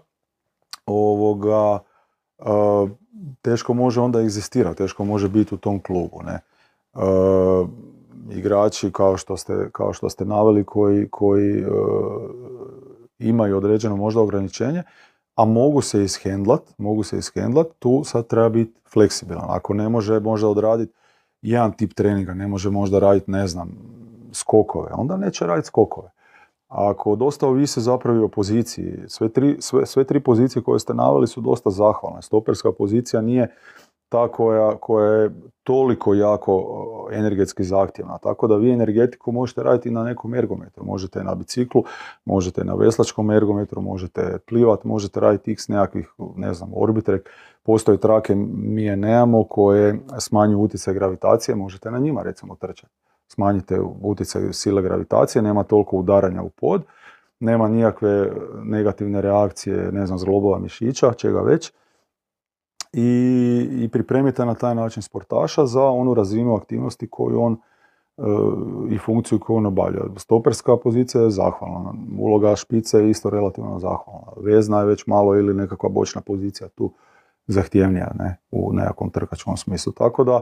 ovoga, teško može onda egzistirati, teško može biti u tom klubu. Ne? igrači kao što ste, kao što ste naveli koji, koji imaju određeno možda ograničenje, a mogu se ishendlat, mogu se ishendlat, tu sad treba biti fleksibilan. Ako ne može možda odraditi jedan tip treninga, ne može možda raditi, ne znam, skokove, onda neće raditi skokove. A ako dosta ovise zapravo o poziciji, sve tri, sve, sve tri pozicije koje ste naveli su dosta zahvalne. Stoperska pozicija nije ta koja, koja je toliko jako energetski zahtjevna. Tako da vi energetiku možete raditi na nekom ergometru. Možete na biciklu, možete na veslačkom ergometru, možete plivat, možete raditi x nekakvih, ne znam, orbitrek. Postoje trake, mi je nemamo, koje smanjuju utjecaj gravitacije, možete na njima recimo trčati. Smanjite utjecaj sile gravitacije, nema toliko udaranja u pod, nema nikakve negativne reakcije, ne znam, zlobova mišića, čega već i, i pripremite na taj način sportaša za onu razinu aktivnosti koju on e, i funkciju koju on obavlja. Stoperska pozicija je zahvalna, uloga špice je isto relativno zahvalna. Vezna je već malo ili nekakva bočna pozicija tu zahtjevnija ne, u nekakvom trkačkom smislu. Tako da,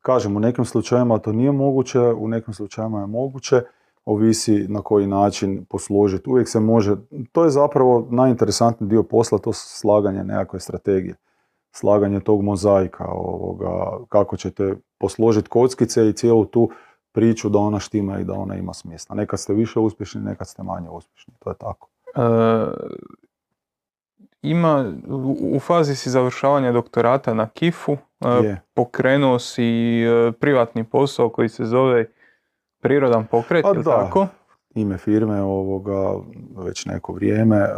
kažem, u nekim slučajevima to nije moguće, u nekim slučajevima je moguće, ovisi na koji način posložiti. Uvijek se može, to je zapravo najinteresantniji dio posla, to slaganje nekakve strategije slaganje tog mozaika, ovoga, kako ćete posložiti kockice i cijelu tu priču da ona štima i da ona ima smisla. Nekad ste više uspješni, nekad ste manje uspješni, to je tako. E, ima, u, fazi si završavanja doktorata na KIF-u, e, pokrenuo si e, privatni posao koji se zove Prirodan pokret, je tako? Ime firme ovoga već neko vrijeme. E,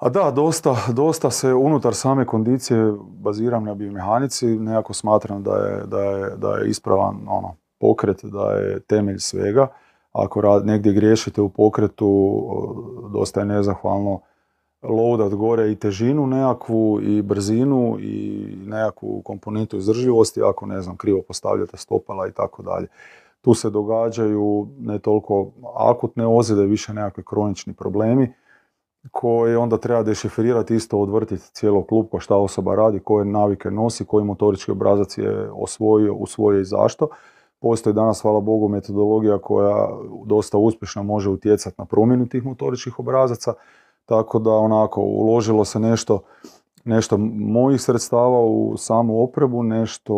a da, dosta, dosta se unutar same kondicije baziram na biomehanici, nekako smatram da je, da je, da je ispravan ono, pokret, da je temelj svega. Ako rad, negdje griješite u pokretu, dosta je nezahvalno loadat gore i težinu nekakvu i brzinu i nekakvu komponentu izdržljivosti ako ne znam krivo postavljate stopala i tako dalje. Tu se događaju ne toliko akutne ozljede, više nekakvi kronični problemi koji onda treba dešifrirati isto odvrtiti cijelo klupko šta osoba radi, koje navike nosi, koji motorički obrazac je osvojio, usvojio i zašto. Postoji danas, hvala Bogu, metodologija koja dosta uspješno može utjecati na promjenu tih motoričkih obrazaca, tako da onako uložilo se nešto, nešto mojih sredstava u samu oprebu, nešto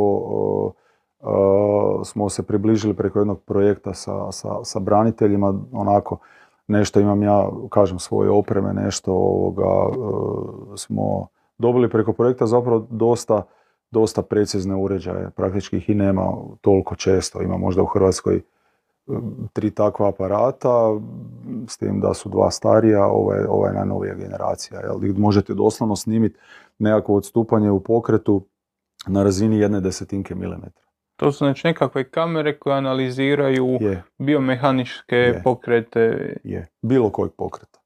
smo se približili preko jednog projekta sa, sa, sa braniteljima, onako nešto imam ja, kažem, svoje opreme, nešto ovoga e, smo dobili preko projekta zapravo dosta, dosta precizne uređaje. Praktički ih i nema toliko često. Ima možda u Hrvatskoj e, tri takva aparata, s tim da su dva starija, ovaj, ovaj najnovija generacija. Jel? Možete doslovno snimiti nekakvo odstupanje u pokretu na razini jedne desetinke milimetra. To su znači nekakve kamere koje analiziraju je. biomehaničke pokrete. Je, bilo kojeg pokreta.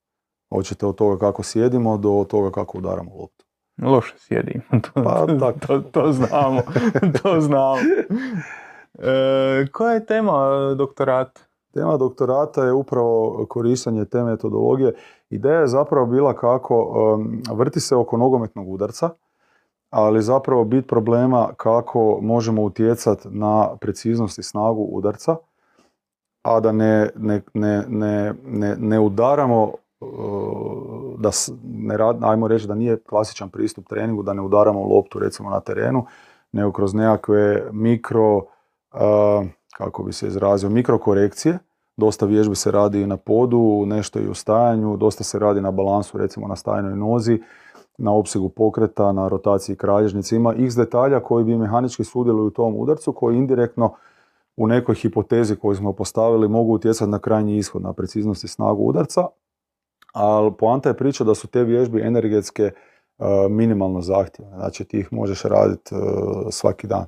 Hoćete od toga kako sjedimo do toga kako udaramo loptu. Loše sjedimo, to, pa, to, to, znamo. to znamo. E, koja je tema doktorata? tema doktorata je upravo korištenje te metodologije. Ideja je zapravo bila kako um, vrti se oko nogometnog udarca, ali zapravo bit problema kako možemo utjecati na preciznost i snagu udarca, a da ne, ne, ne, ne udaramo da ne rad, ajmo reći da nije klasičan pristup treningu, da ne udaramo loptu recimo na terenu, nego kroz nekakve mikro, kako bi se izrazio, mikrokorekcije. Dosta vježbi se radi i na podu, nešto i u stajanju, dosta se radi na balansu recimo na stajnoj nozi, na opsegu pokreta, na rotaciji kralježnice. Ima x detalja koji bi mehanički sudjeluju u tom udarcu, koji indirektno u nekoj hipotezi koju smo postavili mogu utjecati na krajnji ishod, na preciznost i snagu udarca, ali poanta je priča da su te vježbe energetske e, minimalno zahtjevne. Znači ti ih možeš raditi e, svaki dan.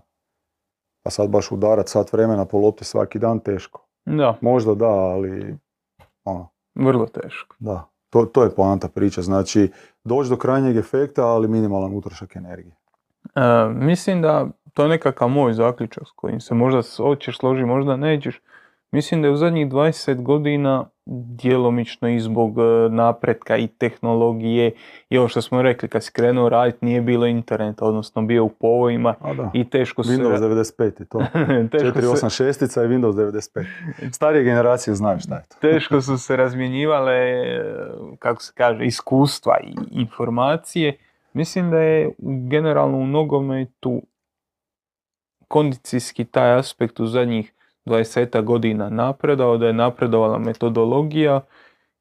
A sad baš udarat sat vremena po lopti svaki dan teško. Da. Možda da, ali ono. Vrlo teško. Da. To, to je poanta priča. Znači doći do krajnjeg efekta, ali minimalan utrošak energije. E, mislim da to je nekakav moj zaključak s kojim se možda hoćeš složi, možda nećeš. Mislim da je u zadnjih 20 godina djelomično i zbog e, napretka i tehnologije i ovo što smo rekli kad si krenuo raditi nije bilo interneta, odnosno bio u povojima i teško se... Windows 95 i to. 486 i Windows 95. Starije generacije znaju šta je to. teško su se razmjenjivale, e, kako se kaže, iskustva i informacije. Mislim da je generalno u nogometu kondicijski taj aspekt u zadnjih 20 godina napredao, da je napredovala metodologija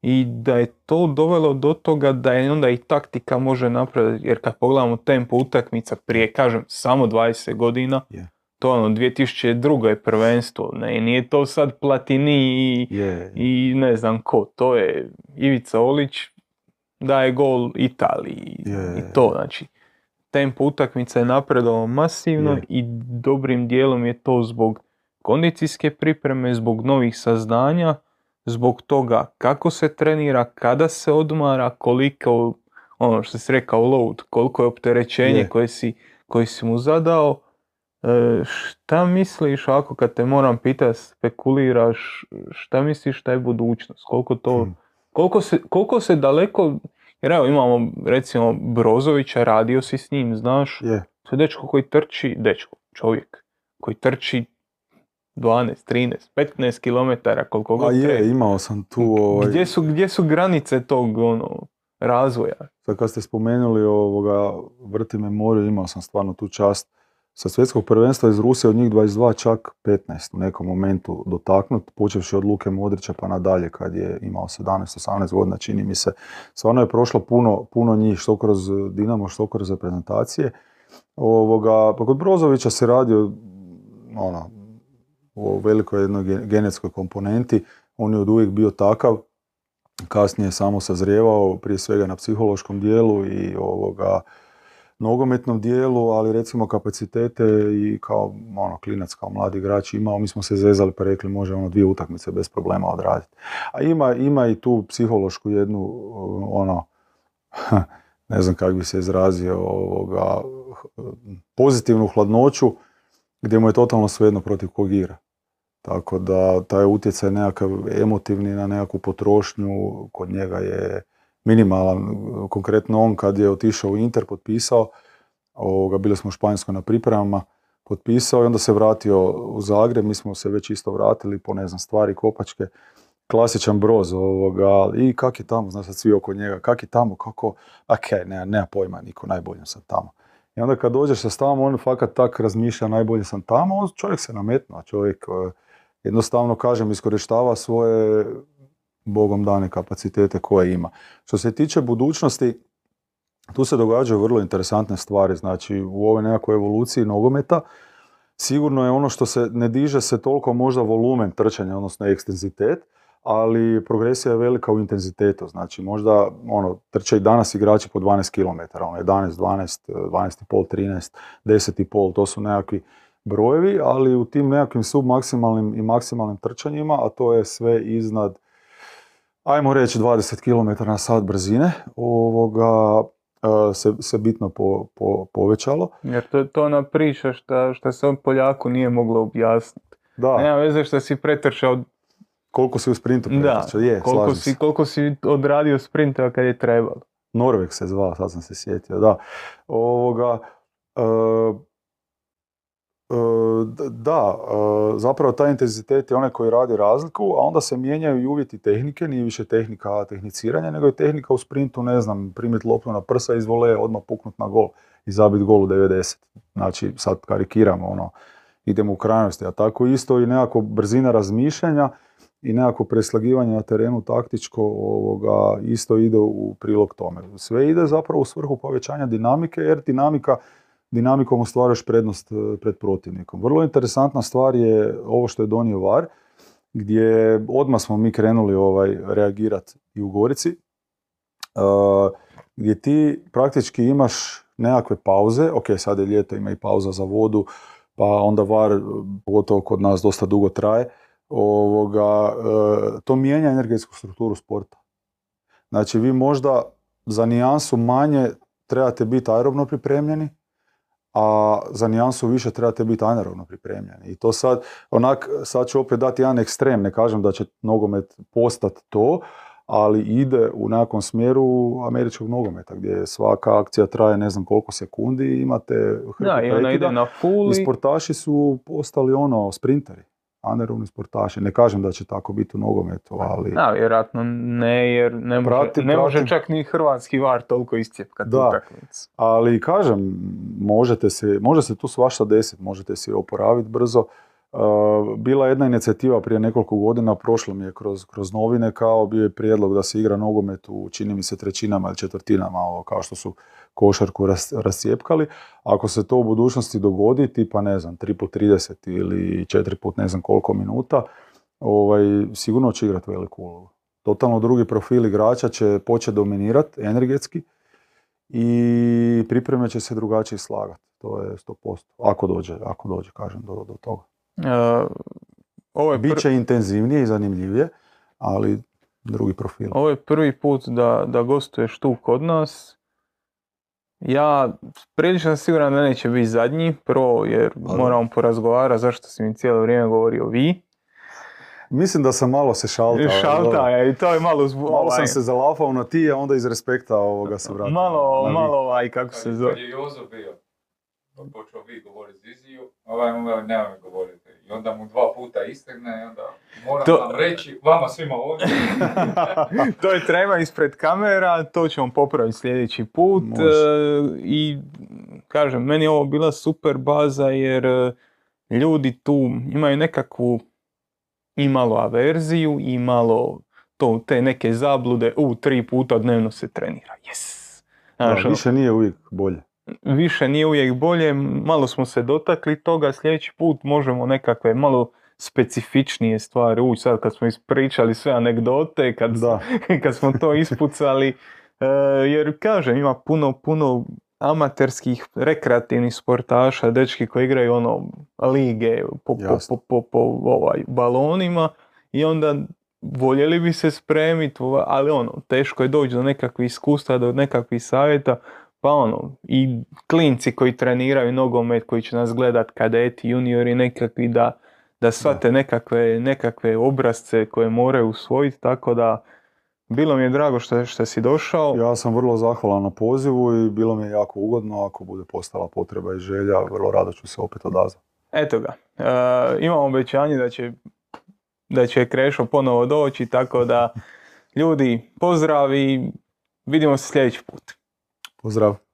i da je to dovelo do toga da je onda i taktika može napredati, jer kad pogledamo tempo utakmica prije, kažem, samo 20 godina, to ono 2002. je prvenstvo, ne, nije to sad Platini i, i ne znam ko, to je Ivica Olić daje gol Italiji i to, znači tempo utakmica je napredovao masivno i dobrim dijelom je to zbog kondicijske pripreme, zbog novih saznanja, zbog toga kako se trenira, kada se odmara, koliko, ono što si rekao, load, koliko je opterećenje koje, si, koje si mu zadao. E, šta misliš ako kad te moram pitati, spekuliraš, šta misliš šta je budućnost? Koliko to, hmm. koliko se, koliko se daleko, jer evo imamo recimo Brozovića, radio si s njim, znaš, je. to je dečko koji trči, dečko, čovjek, koji trči 12, 13, 15 km koliko god je, imao sam tu... Ovaj... Gdje, su, gdje su granice tog ono, razvoja? Sad kad ste spomenuli ovoga, vrti memoriju, imao sam stvarno tu čast sa svjetskog prvenstva iz Rusije od njih 22 čak 15 u nekom momentu dotaknut, počevši od Luke Modrića pa nadalje kad je imao 17-18 godina čini mi se. Stvarno je prošlo puno, puno njih što kroz Dinamo, što kroz reprezentacije. Ovoga, pa kod Brozovića se radio ono, u velikoj jednoj genetskoj komponenti. On je od uvijek bio takav, kasnije samo sazrijevao, prije svega na psihološkom dijelu i ovoga nogometnom dijelu, ali recimo kapacitete i kao ono, klinac, kao mladi igrač imao, mi smo se zezali pa rekli može ono dvije utakmice bez problema odraditi. A ima, ima i tu psihološku jednu, ono, ne znam kako bi se izrazio, ovoga, pozitivnu hladnoću, gdje mu je totalno svejedno protiv kog igra. Tako da taj utjecaj nekakav emotivni na nekakvu potrošnju kod njega je minimalan. Konkretno on kad je otišao u Inter, potpisao, ovoga, bili smo u Španjskoj na pripremama, potpisao i onda se vratio u Zagreb, mi smo se već isto vratili po ne znam stvari kopačke, klasičan broz ovoga, i kak je tamo, znaš sad svi oko njega, kak je tamo, kako, ok, nema, nema pojma, niko, najbolje sam tamo. I onda kad dođeš sa tamo, on fakat tak razmišlja, najbolje sam tamo, čovjek se nametno, čovjek jednostavno kažem iskorištava svoje bogom dane kapacitete koje ima. Što se tiče budućnosti, tu se događaju vrlo interesantne stvari, znači u ovoj nekakvoj evoluciji nogometa sigurno je ono što se ne diže se toliko možda volumen trčanja, odnosno ekstenzitet, ali progresija je velika u intenzitetu, znači možda ono, trče i danas igrači po 12 km, ono 11, 12, 12,5, 13, 10,5, to su nekakvi brojevi, ali u tim nekakvim submaksimalnim i maksimalnim trčanjima, a to je sve iznad, ajmo reći 20 km na sat brzine, ovoga, e, se, se bitno po, po, povećalo. Jer to je to ona priča što, se on Poljaku nije moglo objasniti. Da. Nema veze što si pretrčao Koliko si u sprintu Da, pretrčao? Je, koliko si, koliko si odradio sprinteva kad je trebalo. Norveg se zvao, sad sam se sjetio, da. Ovoga, e, d- da, e, zapravo taj intenzitet je onaj koji radi razliku, a onda se mijenjaju i uvjeti tehnike, nije više tehnika tehniciranja, nego je tehnika u sprintu, ne znam, primiti loptu na prsa iz voleje, odmah puknut na gol i zabiti gol u 90. Znači, sad karikiramo, ono, idemo u krajnosti, a tako isto i nekako brzina razmišljanja i nekako preslagivanje na terenu taktičko ovoga, isto ide u prilog tome. Sve ide zapravo u svrhu povećanja dinamike, jer dinamika, dinamikom ostvaraš prednost e, pred protivnikom. Vrlo interesantna stvar je ovo što je donio VAR, gdje odmah smo mi krenuli ovaj, reagirati i u Gorici, e, gdje ti praktički imaš nekakve pauze, ok, sad je ljeto, ima i pauza za vodu, pa onda VAR, pogotovo kod nas, dosta dugo traje, ovoga, e, to mijenja energetsku strukturu sporta. Znači vi možda za nijansu manje trebate biti aerobno pripremljeni, a za nijansu više trebate biti anaerobno pripremljeni. I to sad, onak, sad ću opet dati jedan ekstrem, ne kažem da će nogomet postati to, ali ide u nekakvom smjeru američkog nogometa, gdje svaka akcija traje ne znam koliko sekundi imate hrpu Da, i ona ide na full i sportaši su postali ono, sprinteri, anaerobni sportaši. Ne kažem da će tako biti u nogometu, ali... Da, vjerojatno ne, jer ne može, Pratim, ne može pratim. čak ni hrvatski var toliko iscijepkati Da. utakmicu. Ali kažem, možete se, može se tu svašta desiti, možete se oporaviti brzo. Uh, bila je jedna inicijativa prije nekoliko godina, prošlo mi je kroz, kroz novine, kao bio je prijedlog da se igra nogomet u, čini mi se, trećinama ili četvrtinama, ovo, kao što su košarku ras, rascijepkali. Ako se to u budućnosti dogodi, tipa ne znam, 3 put 30 ili 4 put ne znam koliko minuta, ovaj, sigurno će igrati veliku ulogu. Totalno drugi profil igrača će početi dominirati energetski, i pripreme će se drugačije slagati. To je 100%. Ako dođe, ako dođe, kažem, do, do toga. E, ovo, je pr- Biće intenzivnije i zanimljivije, ali drugi profil. ovo je prvi put da, da gostuješ tu kod nas. Ja prilično sam siguran da neće biti zadnji, prvo jer da. moramo porazgovarati zašto si mi cijelo vrijeme govorio vi. Mislim da sam malo se šaltao. ali Šalta je i to je malo zbu... Malo ovaj, sam se zalafao na ti, a onda iz respekta ovoga se vratio. malo, malo ovaj, kako se Kad zove. je Jozo bio, pa počeo vi govoriti Ziziju, ovaj nemoj mi govoriti. I onda mu dva puta istegne i onda moram To- vam reći, vama svima ovdje, to je treba ispred kamera, to ćemo popraviti sljedeći put. Može. e, I kažem, meni je ovo bila super baza jer e, ljudi tu imaju nekakvu i malo averziju i malo to, te neke zablude, u tri puta dnevno se trenira, yes. Da, Znaš, ono, više nije uvijek bolje. Više nije uvijek bolje, malo smo se dotakli toga, sljedeći put možemo nekakve malo specifičnije stvari ući, sad kad smo ispričali sve anegdote, kad, Da. kad smo to ispucali, e, jer kažem, ima puno, puno amaterskih, rekreativnih sportaša, dečki koji igraju ono lige po, po, po, po ovaj, balonima i onda voljeli bi se spremiti, ali ono, teško je doći do nekakvih iskustva, do nekakvih savjeta, pa ono, i klinci koji treniraju nogomet, koji će nas gledat kadeti, juniori nekakvi, da, da shvate nekakve, nekakve obrazce koje moraju usvojiti, tako da bilo mi je drago što, što si došao. Ja sam vrlo zahvalan na pozivu i bilo mi je jako ugodno. Ako bude postala potreba i želja, vrlo rado ću se opet odazvati. Eto ga, e, imam obećanje da će, da će Krešo ponovo doći, tako da ljudi, pozdrav i vidimo se sljedeći put. Pozdrav!